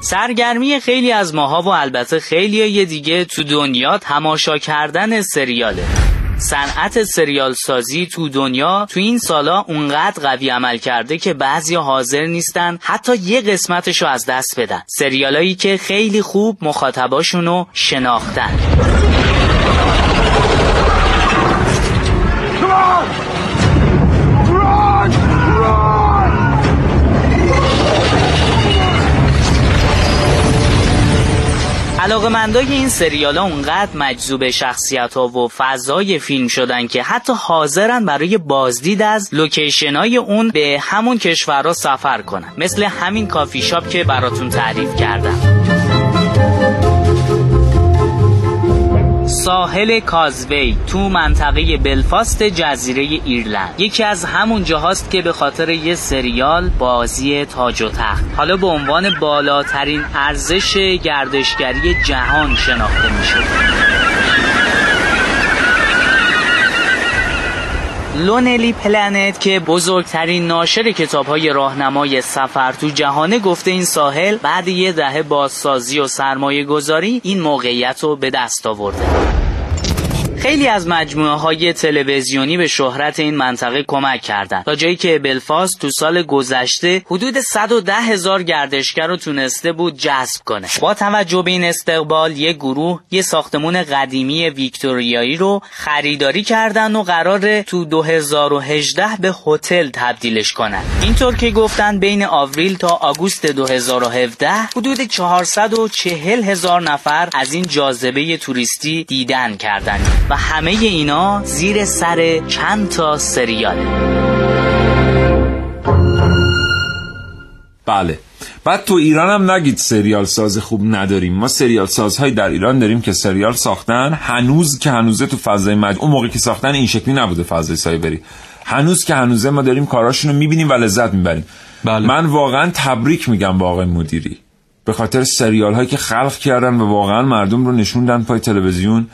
Speaker 4: سرگرمی خیلی از ماها و البته خیلی دیگه تو دنیا تماشا کردن سریاله. صنعت سریال سازی تو دنیا تو این سالا اونقدر قوی عمل کرده که بعضی حاضر نیستن حتی یه قسمتشو از دست بدن. سریالایی که خیلی خوب مخاطباشونو شناختن. علاقمندای این سریال ها اونقدر مجذوب شخصیت ها و فضای فیلم شدن که حتی حاضرن برای بازدید از لوکیشن های اون به همون کشورها سفر کنن. مثل همین کافی شاپ که براتون تعریف کردم. ساحل کازوی تو منطقه بلفاست جزیره ایرلند. یکی از همون جاهاست که به خاطر یه سریال بازی تاج و تخت. حالا به عنوان بالاترین ارزش گردشگری جهان شناخته میشه لونلی پلنت که بزرگترین ناشر کتاب های راهنمای سفر تو جهانه گفته این ساحل بعد یه دهه بازسازی و سرمایه گذاری این موقعیت رو به دست آورده. خیلی از مجموعه های تلویزیونی به شهرت این منطقه کمک کردند. تا جایی که بلفاست تو سال گذشته حدود 110 هزار گردشگر رو تونسته بود جذب کنه. با توجه به این استقبال یک گروه یه ساختمون قدیمی ویکتوریایی رو خریداری کردن و قرار تو 2018 به هتل تبدیلش کنن. اینطور که گفتن بین آوریل تا آگوست 2017 حدود 440 هزار نفر از این جاذبه توریستی دیدن کردن و همه اینا زیر سر چند تا سریاله
Speaker 1: بله. بعد تو ایران هم نگید سریال ساز خوب نداریم. ما سریال سازهای در ایران داریم که سریال ساختن هنوز که هنوزه تو فضای مج اون موقع که ساختن این شکلی نبوده فضای سایبری. هنوز که هنوزه ما داریم کاراشون رو می‌بینیم و لذت می‌بریم.
Speaker 6: بله.
Speaker 1: من واقعا تبریک میگم با آقای مدیری. به خاطر سریال هایی که خلق کردن و واقعا مردم رو نشوندن پای تلویزیون.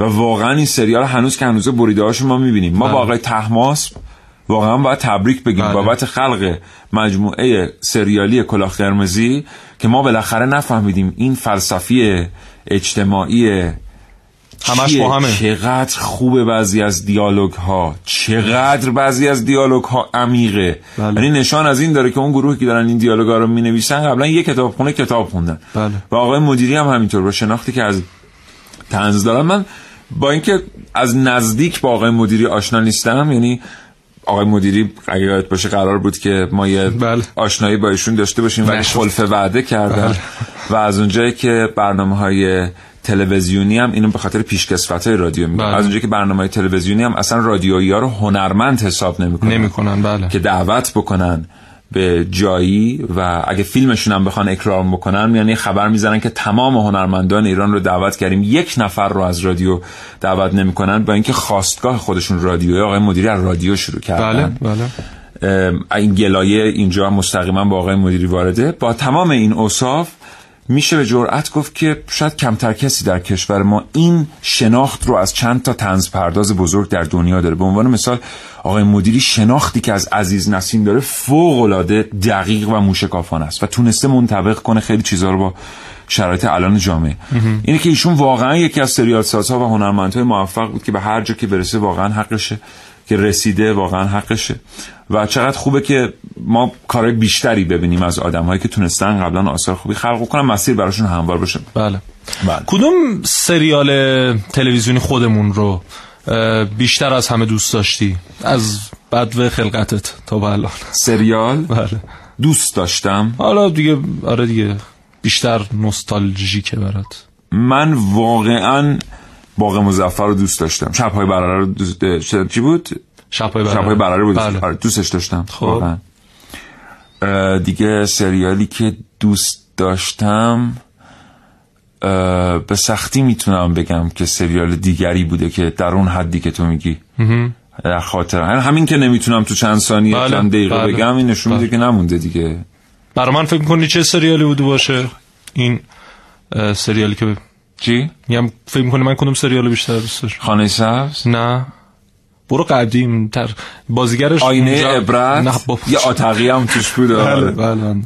Speaker 1: و واقعا این سریال هنوز که هنوز بریده هاشو ما می‌بینیم ما
Speaker 6: بله.
Speaker 1: با آقای تحماس واقعا باید تبریک بگیم
Speaker 6: بله.
Speaker 1: بابت خلق مجموعه سریالی کلاه قرمزی که ما بالاخره نفهمیدیم این فلسفی اجتماعی
Speaker 6: همش؟ با همه.
Speaker 1: چقدر خوبه بعضی از دیالوگ ها چقدر بعضی از دیالوگ ها عمیقه
Speaker 6: بله.
Speaker 1: یعنی نشان از این داره که اون گروهی که دارن این دیالوگ ها رو می نویسن قبلا یه کتابخونه کتاب خوندن
Speaker 6: بله.
Speaker 1: و آقای مدیری هم همینطور با شناختی که از تنز دارم من با اینکه از نزدیک با آقای مدیری آشنا نیستم یعنی آقای مدیری اگه یادت باشه قرار بود که ما یه
Speaker 6: بله.
Speaker 1: آشنایی با ایشون داشته باشیم ولی. خلف وعده کردن
Speaker 6: بله.
Speaker 1: و از اونجایی که برنامه های تلویزیونی هم اینو به خاطر پیشکسوت های رادیو میگم
Speaker 6: بله.
Speaker 1: از اونجایی که برنامه های تلویزیونی هم اصلا رادیویی ها رو هنرمند حساب نمی‌کنن
Speaker 6: نمی‌کنن بله
Speaker 1: که دعوت بکنن به جایی و اگه فیلمشون هم بخوان اکرام بکنن یعنی خبر می‌زنن که تمام هنرمندان ایران رو دعوت کردیم. یک نفر رو از رادیو دعوت نمی‌کنن با اینکه خواستگاه خودشون رادیوی آقای مدیری از رادیو شروع
Speaker 6: بله
Speaker 1: کردن.
Speaker 6: بله
Speaker 1: ام، این گلایه اینجا مستقیما با آقای مدیری وارده. با تمام این اوصاف میشه به جرأت گفت که شاید کمتر کسی در کشور ما این شناخت رو از چند تا تنز پرداز بزرگ در دنیا داره. به عنوان مثال آقای مدیری شناختی که از عزیز نسیم داره فوق العاده دقیق و موشکافانه است و تونسته منطبق کنه خیلی چیزها رو با شرایط الان جامعه. اینه که ایشون واقعا یکی از سریال سازها و هنرمندهای موفق بود که به هر جا که برسه واقعا حقشه. که رسیده واقعا حقشه. و چقدر خوبه که ما کارهای بیشتری ببینیم از آدمهایی که تونستن قبلا آثار خوبی خلق کنن مسیر براشون هموار باشه.
Speaker 6: بله.
Speaker 1: بله.
Speaker 6: کدوم سریال تلویزیونی خودمون رو بیشتر از همه دوست داشتی؟ از بدو خلقتت تا به الان.
Speaker 1: سریال؟
Speaker 6: بله.
Speaker 1: دوست داشتم.
Speaker 6: حالا دیگه آره دیگه بیشتر نوستالژیکه برات.
Speaker 1: من واقعا باغ مزفر رو دوست داشتم. شبهای برره رو دوست چی بود؟
Speaker 6: شبهای برره.
Speaker 1: شبهای برره بود.
Speaker 6: بله.
Speaker 1: آره، دوستش داشتم.
Speaker 6: خب.
Speaker 1: دیگه سریالی که دوست داشتم به سختی می‌تونم بگم که سریال دیگری بوده که در اون حدی که تو میگی. در خاطر همین که نمی‌تونم تو چند ثانیه
Speaker 6: بله،
Speaker 1: چند دقیقه
Speaker 6: بله.
Speaker 1: بگم این نشون میده که نمونده دیگه.
Speaker 6: برای من فکر می‌کنی چه سریالی بوده باشه؟ این سریالی که
Speaker 1: چی؟
Speaker 6: میگم فکر می‌کنی من کدوم سریال بیشتر دوست دارم
Speaker 1: خانه سبز
Speaker 6: نه برو قدیم تر بازیگرش
Speaker 1: آینه عبرت
Speaker 6: نه.
Speaker 1: یه آتقی هم توش بود
Speaker 6: بله بله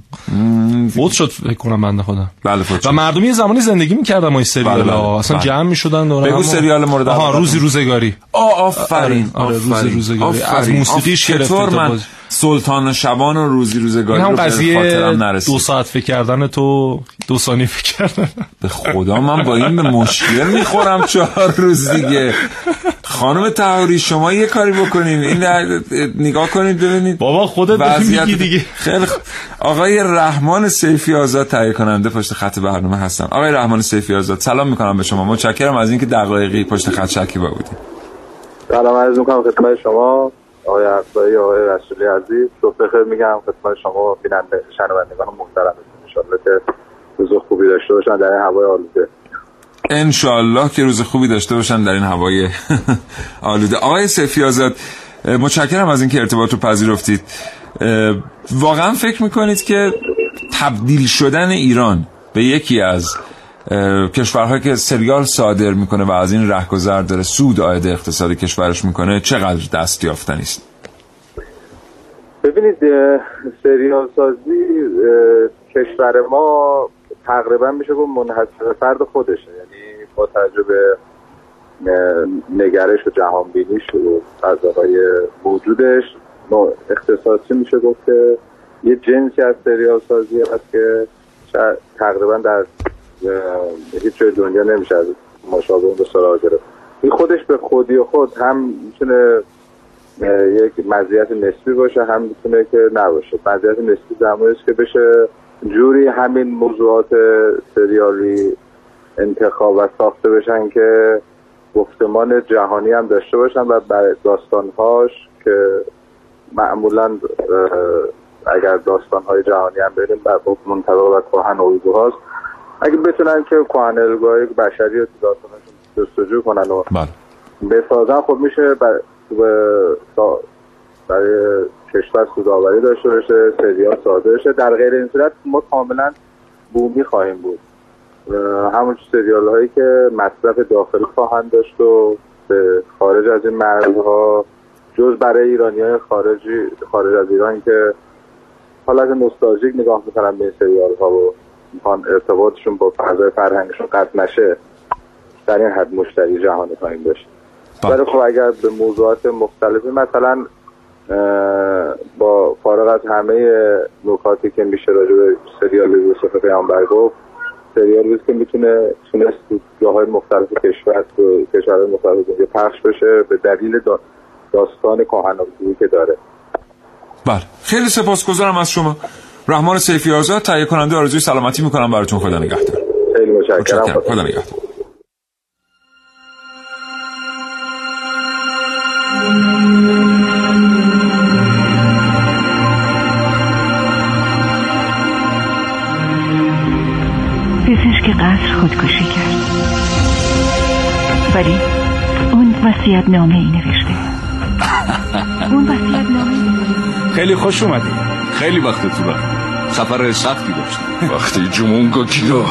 Speaker 6: فوت شد فکر کنم بنده خودم
Speaker 1: بله فوت
Speaker 6: و. مردم یه زمانی زندگی می‌کردن ما این سریال
Speaker 1: بله،
Speaker 6: ها
Speaker 1: بله.
Speaker 6: اصلا
Speaker 1: بله.
Speaker 6: جمع می‌شدن دور
Speaker 1: بگو. سریال مورد
Speaker 6: آها. روزی روزگاری
Speaker 1: آه آفرین
Speaker 6: آره، آره، روز
Speaker 1: آفرین.
Speaker 6: روزگاری. از
Speaker 1: آفرین.
Speaker 6: موسیقیش گرفته تا.
Speaker 1: سلطان و شبان و روزی روزگاری
Speaker 6: هم
Speaker 1: رو
Speaker 6: قضیه
Speaker 1: نرسید.
Speaker 6: دو ساعت فکر کردن تو دو ثانیه فکر کردن.
Speaker 1: به خدا من با این به مشکل می‌خورم چهار روز دیگه. خانم تهاری شما یه کاری بکنین. این نگاه کنید ببینید.
Speaker 6: بابا خودت میگی دیگه.
Speaker 1: خیلی. آقای رحمان سیفی آزاد تهیه کننده پشت خط برنامه هستن آقای رحمان سیفی آزاد سلام می‌کنم به شما. متشکرم از اینکه دقایقی پشت خط شکیبا بودید
Speaker 20: سلام عرض می‌کنم خدمت شما. آقای افزایی آقای رسولی عزیز. صبح بخیر میگم خدمت شما بیننده شنوندگان محترمتون انشالله که روز خوبی داشته باشن در این هوای آلوده.
Speaker 1: انشالله که روز خوبی داشته باشن در این هوای آلوده. آقای اه، متشکرم از اینکه ارتباط رو پذیرفتید واقعا فکر می‌کنید که تبدیل شدن ایران به یکی از کشورهایی که سریال صادر می‌کنه و از این رهگذر داره سود آید اقتصادی کشورش می‌کنه چقدر دست یافتنی است؟
Speaker 20: ببینید سریال سازی کشور ما تقریبا میشه گفت منحصر فرد خودشه. یعنی با تجربه نگرش و جهان بینیش و فضاهای موجودش ما اختصاصی میشه گفت که یه جنسی از سریال سازی هست که تقریبا در هیچ جای دنیا نمیشه از مشابه اون به سراغ گرفت. این خودش به خودی خود هم می‌تونه یک مزیت نسبی باشه هم می‌تونه که نباشه. مزیت نسبی زمانی است که بشه جوری همین موضوعات سریالی انتخاب و ساخته بشن که گفتمان جهانی هم داشته باشن و بر داستانهاش که معمولا اگر داستانهای جهانی هم بریم بر منطبق و کهن الگوهاست اگه بتونن که کهن الگوهای بشری رو تو جستجو کنن و
Speaker 1: بله.
Speaker 20: بسازن خب میشه بر- برای کشور سوداوری داشته باشه سریال ساده بشه در غیر این صورت ما کاملا بومی خواهیم بود. همون سریال هایی که مصرف داخلی خواهند داشت و به خارج از این مرزها جز برای ایرانی های خارجی خارج از ایران که حالت نوستالژیک نگاه می‌کنن به این سریال ها و می‌خوان ارتباطشون با فضای فرهنگشون قطع نشه در این حد مشتری جهانی خواهیم داشت. ولی خب اگر به موضوعات مختلفی مثلا با فارغ از همه نکاتی که میشه راجع به سریال یوسف پیامبر گفت سریال بود که می‌تونه تونست تو جاهای مختلف کشور تو کشورهای مختلف دنیا پخش بشه به دلیل دا- داستان کهن‌الگویی که داره.
Speaker 1: بله. خیلی سپاسگزارم از شما. رحمان سیفی آزاد تهیه کننده آرزوی سلامتی می‌کنم. براتون خدا نگهدار.
Speaker 20: خیلی متشکرم.
Speaker 1: خدا نگهدار.
Speaker 18: پزشک قصر خودکشی کرد. ولی اون وسیعت نامه ای نوشته. اون وسیعت نامه
Speaker 11: خیلی خوش اومدی. خیلی وقت تو سفر سختی داشتی وقتی جمونگا گیلا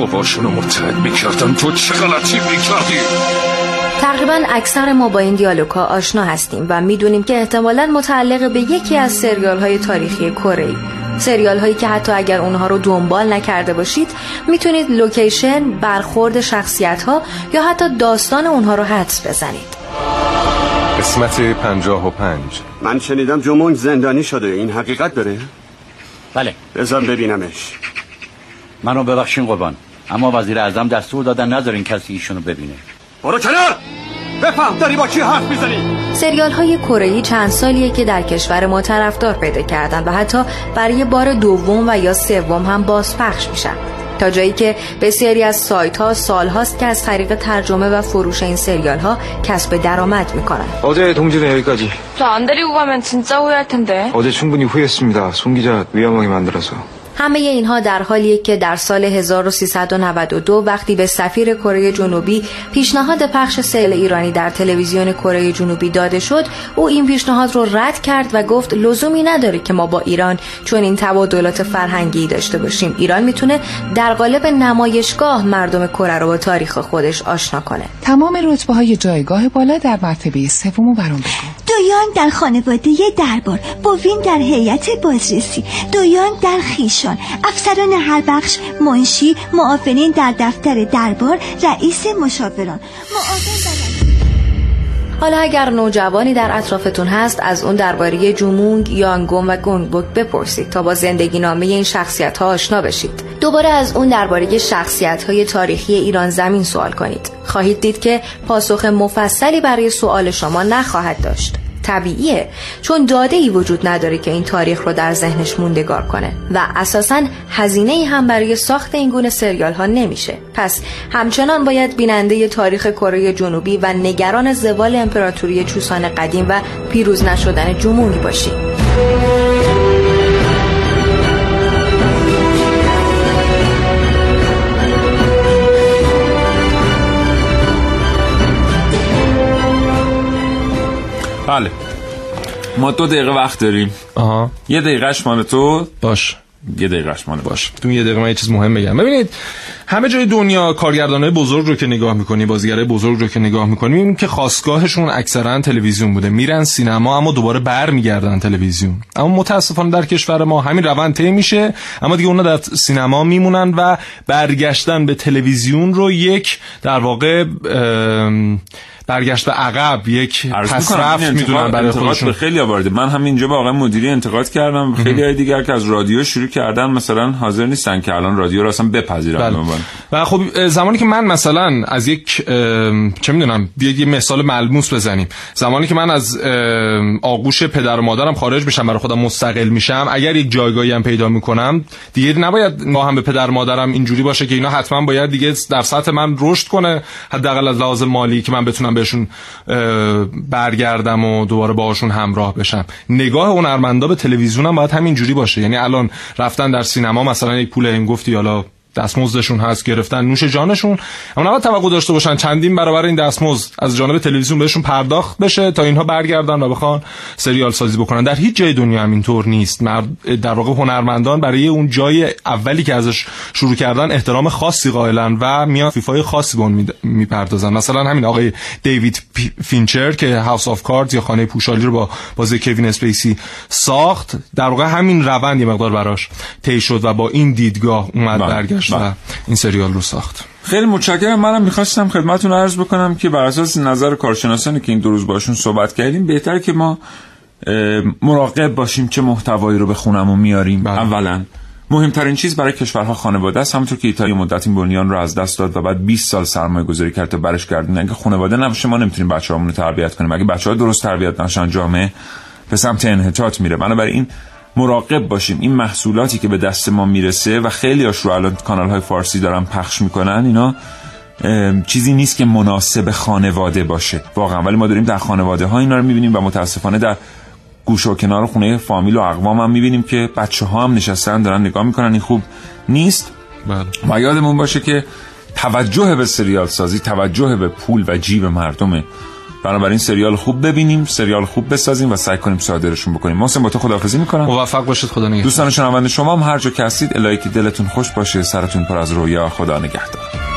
Speaker 11: قباشون رو متحد می‌کردن تو چه غلطی می‌کردی؟
Speaker 5: تقریبا اکثر ما با این دیالوگ ها آشنا هستیم و می‌دونیم که احتمالا متعلق به یکی از سریال های تاریخی کره سریال هایی که حتی اگر اونها رو دنبال نکرده باشید می‌تونید لوکیشن برخورد شخصیت ها یا حتی داستان اونها رو حدس بزنید.
Speaker 19: قسمت پنجاه و پنج.
Speaker 21: من شنیدم جمونگ زندانی شده. این حقیقت داره؟
Speaker 22: بله.
Speaker 21: بذار ببینمش.
Speaker 22: منو ببخشین قربان. اما وزیر اعظم دستور دادن نذارین کسی ایشونو ببینه.
Speaker 21: برو کنار! بفهم داری با کی حرف می‌زنی؟
Speaker 5: سریال های کره چند سالیه که در کشور ما طرفدار پیدا کردن و حتی برای بار دوم و یا سوم هم بازپخش میشن. تا جایی که بسیاری از سایت ها سال هاست که از طریق ترجمه و فروش این سریال ها کسب درآمد میکنن
Speaker 23: 어제 동지는 여기까지.
Speaker 24: 저 안 데리고 가면 진짜 후회할 텐데.
Speaker 23: 어제 충분히 후회했습니다. 손 기자 위험하게 만들어서.
Speaker 5: همه اینها در حالیه که در سال 1392 وقتی به سفیر کره جنوبی پیشنهاد پخش سیل ایرانی در تلویزیون کره جنوبی داده شد او این پیشنهاد رو رد کرد و گفت لزومی نداره که ما با ایران چون این تبادلات فرهنگی داشته باشیم. ایران می‌تونه در قالب نمایشگاه مردم کره رو با تاریخ خودش آشنا کنه.
Speaker 25: تمام رتبه های جایگاه بالا در مرتبه سوم و برام بگو
Speaker 26: دویان در خانواده دربار بوین در هیئت بازرسی دویان در خیشان افسران هر بخش منشی معاونین در دفتر دربار رئیس مشاوران
Speaker 5: حالا اگر نوجوانی در اطرافتون هست از اون درباره جومونگ، یانگوم و گونگبوک بپرسید تا با زندگی نامه این شخصیت ها آشنا بشید. دوباره از اون درباره شخصیت های تاریخی ایران زمین سوال کنید. خواهید دید که پاسخ مفصلی برای سوال شما نخواهد داشت. طبیعیه چون داده ای وجود نداره که این تاریخ رو در ذهنش موندگار کنه و اساسا هزینه ای هم برای ساخت این گونه سریال ها نمیشه پس همچنان باید بیننده تاریخ کره جنوبی و نگران زوال امپراتوری چوسان قدیم و پیروز نشدن جمونگ باشی
Speaker 1: بله. ما دو دقیقه وقت داریم.
Speaker 6: آها.
Speaker 1: یه دقیقهش مال تو؟
Speaker 6: باش.
Speaker 1: یه دقیقهش مال باش.
Speaker 6: تو یه دقیقه من یه چیز مهم بگم. ببینید همه جای دنیا کارگردانای بزرگ رو که نگاه می‌کنی بازیگرای بزرگ رو که نگاه می‌کنی می‌بینیم که خواستگاهشون اکثرا تلویزیون بوده. میرن سینما اما دوباره برمیگردن تلویزیون. اما متاسفانه در کشور ما همین روند طی میشه اما دیگه اونا در سینما میمونن و برگشتن به تلویزیون رو یک در واقع برگشت به عقب یک پس
Speaker 1: می‌کنم
Speaker 6: رفت می‌دونن برای خودشون
Speaker 1: به خیلی وارده من هم اینجا با آقای مدیری انتقاد کردم. خیلی های دیگر که از رادیو شروع کردن مثلا حاضر نیستن که الان رادیو رو اصلا بپذیرن
Speaker 6: بله. و خب زمانی که من مثلا از یک چه می‌دونم یه یه مثال ملموس بزنیم. زمانی که من از آغوش پدر و مادرم خارج بشم برای خودم مستقل میشم اگر یک جایگاهی هم پیدا می‌کنم دیگه نباید ما هم به پدر و مادرم اینجوری باشه که اینا حتما باید دیگه در سطح من رشد کنه حداقل از لحاظ مالی که من بتونم بهشون برگردم و دوباره باهاشون همراه بشم. نگاه هنرمندا به تلویزیون هم باید همین جوری باشه. یعنی الان رفتن در سینما مثلا یک پول این گفتی حالا دستمزدشون هست گرفتن نوش جانشون. اما نباید توقع داشته باشن چندین برابر این دستمزد از جانب تلویزیون بهشون پرداخت بشه تا اینها برگردن و بخوان سریال سازی بکنن. در هیچ جای دنیا هم اینطور نیست. مرد در واقع هنرمندان برای اون جای اولی که ازش شروع کردن احترام خاصی قائلن و میان فیفای خاصی به اون می- می‌پردازن. مثلا همین آقای دیوید فینچر که House of Cards یا خانه پوشالی رو با بازی کوین اسپیسی ساخت در واقع همین روند یه مقدار براش طی شد و با این دیدگاه اومد
Speaker 1: بله،
Speaker 6: برگشت.
Speaker 1: بله.
Speaker 6: و این سریال رو ساخت.
Speaker 1: خیلی متشکرم. منم می‌خواستم خدمتتون عرض بکنم که بر اساس نظر کارشناسانی که این دو روز باشون صحبت کردیم بهتره که ما مراقب باشیم چه محتوایی رو به خونمون میاریم. اولا مهمترین چیز برای کشورها خانواده است. همونطور که ایتالیا مدتی این بنیان رو از دست داد و بعد 20 سال سرمایه گذاری کرد تا برش گردونه. اگه خانواده نباشه ما نمی‌تونیم بچه‌هامون رو تربیت کنیم. اگه بچه‌ها درست تربیت نشن جامعه به سمت انحطاط میره. بنابراین مراقب باشیم. این محصولاتی که به دست ما می‌رسه و خیلی هاش رو الان کانال های فارسی دارن پخش می‌کنن اینا چیزی نیست که مناسب خانواده باشه. واقعا. ولی ما داریم در خانواده ها اینا رو می‌بینیم و متاسفانه در گوشه و کنار خونه فامیل و اقوام هم می‌بینیم که بچه ها هم نشستن دارن نگاه می‌کنن. این خوب نیست. و یادمون باشه که توجه به سریال سازی توجه به پول و جیب مردمه بنابراین سریال خوب ببینیم سریال خوب بسازیم و سعی کنیم صادرشون بکنیم. محسن با تو خداحافظی می‌کنم.
Speaker 6: موفق باشید خدا نگهدار.
Speaker 1: دوستان شنونده شما هم هر جا که هستید الهی که دلتون خوش باشه سرتون پر از رویا خدا نگهدار.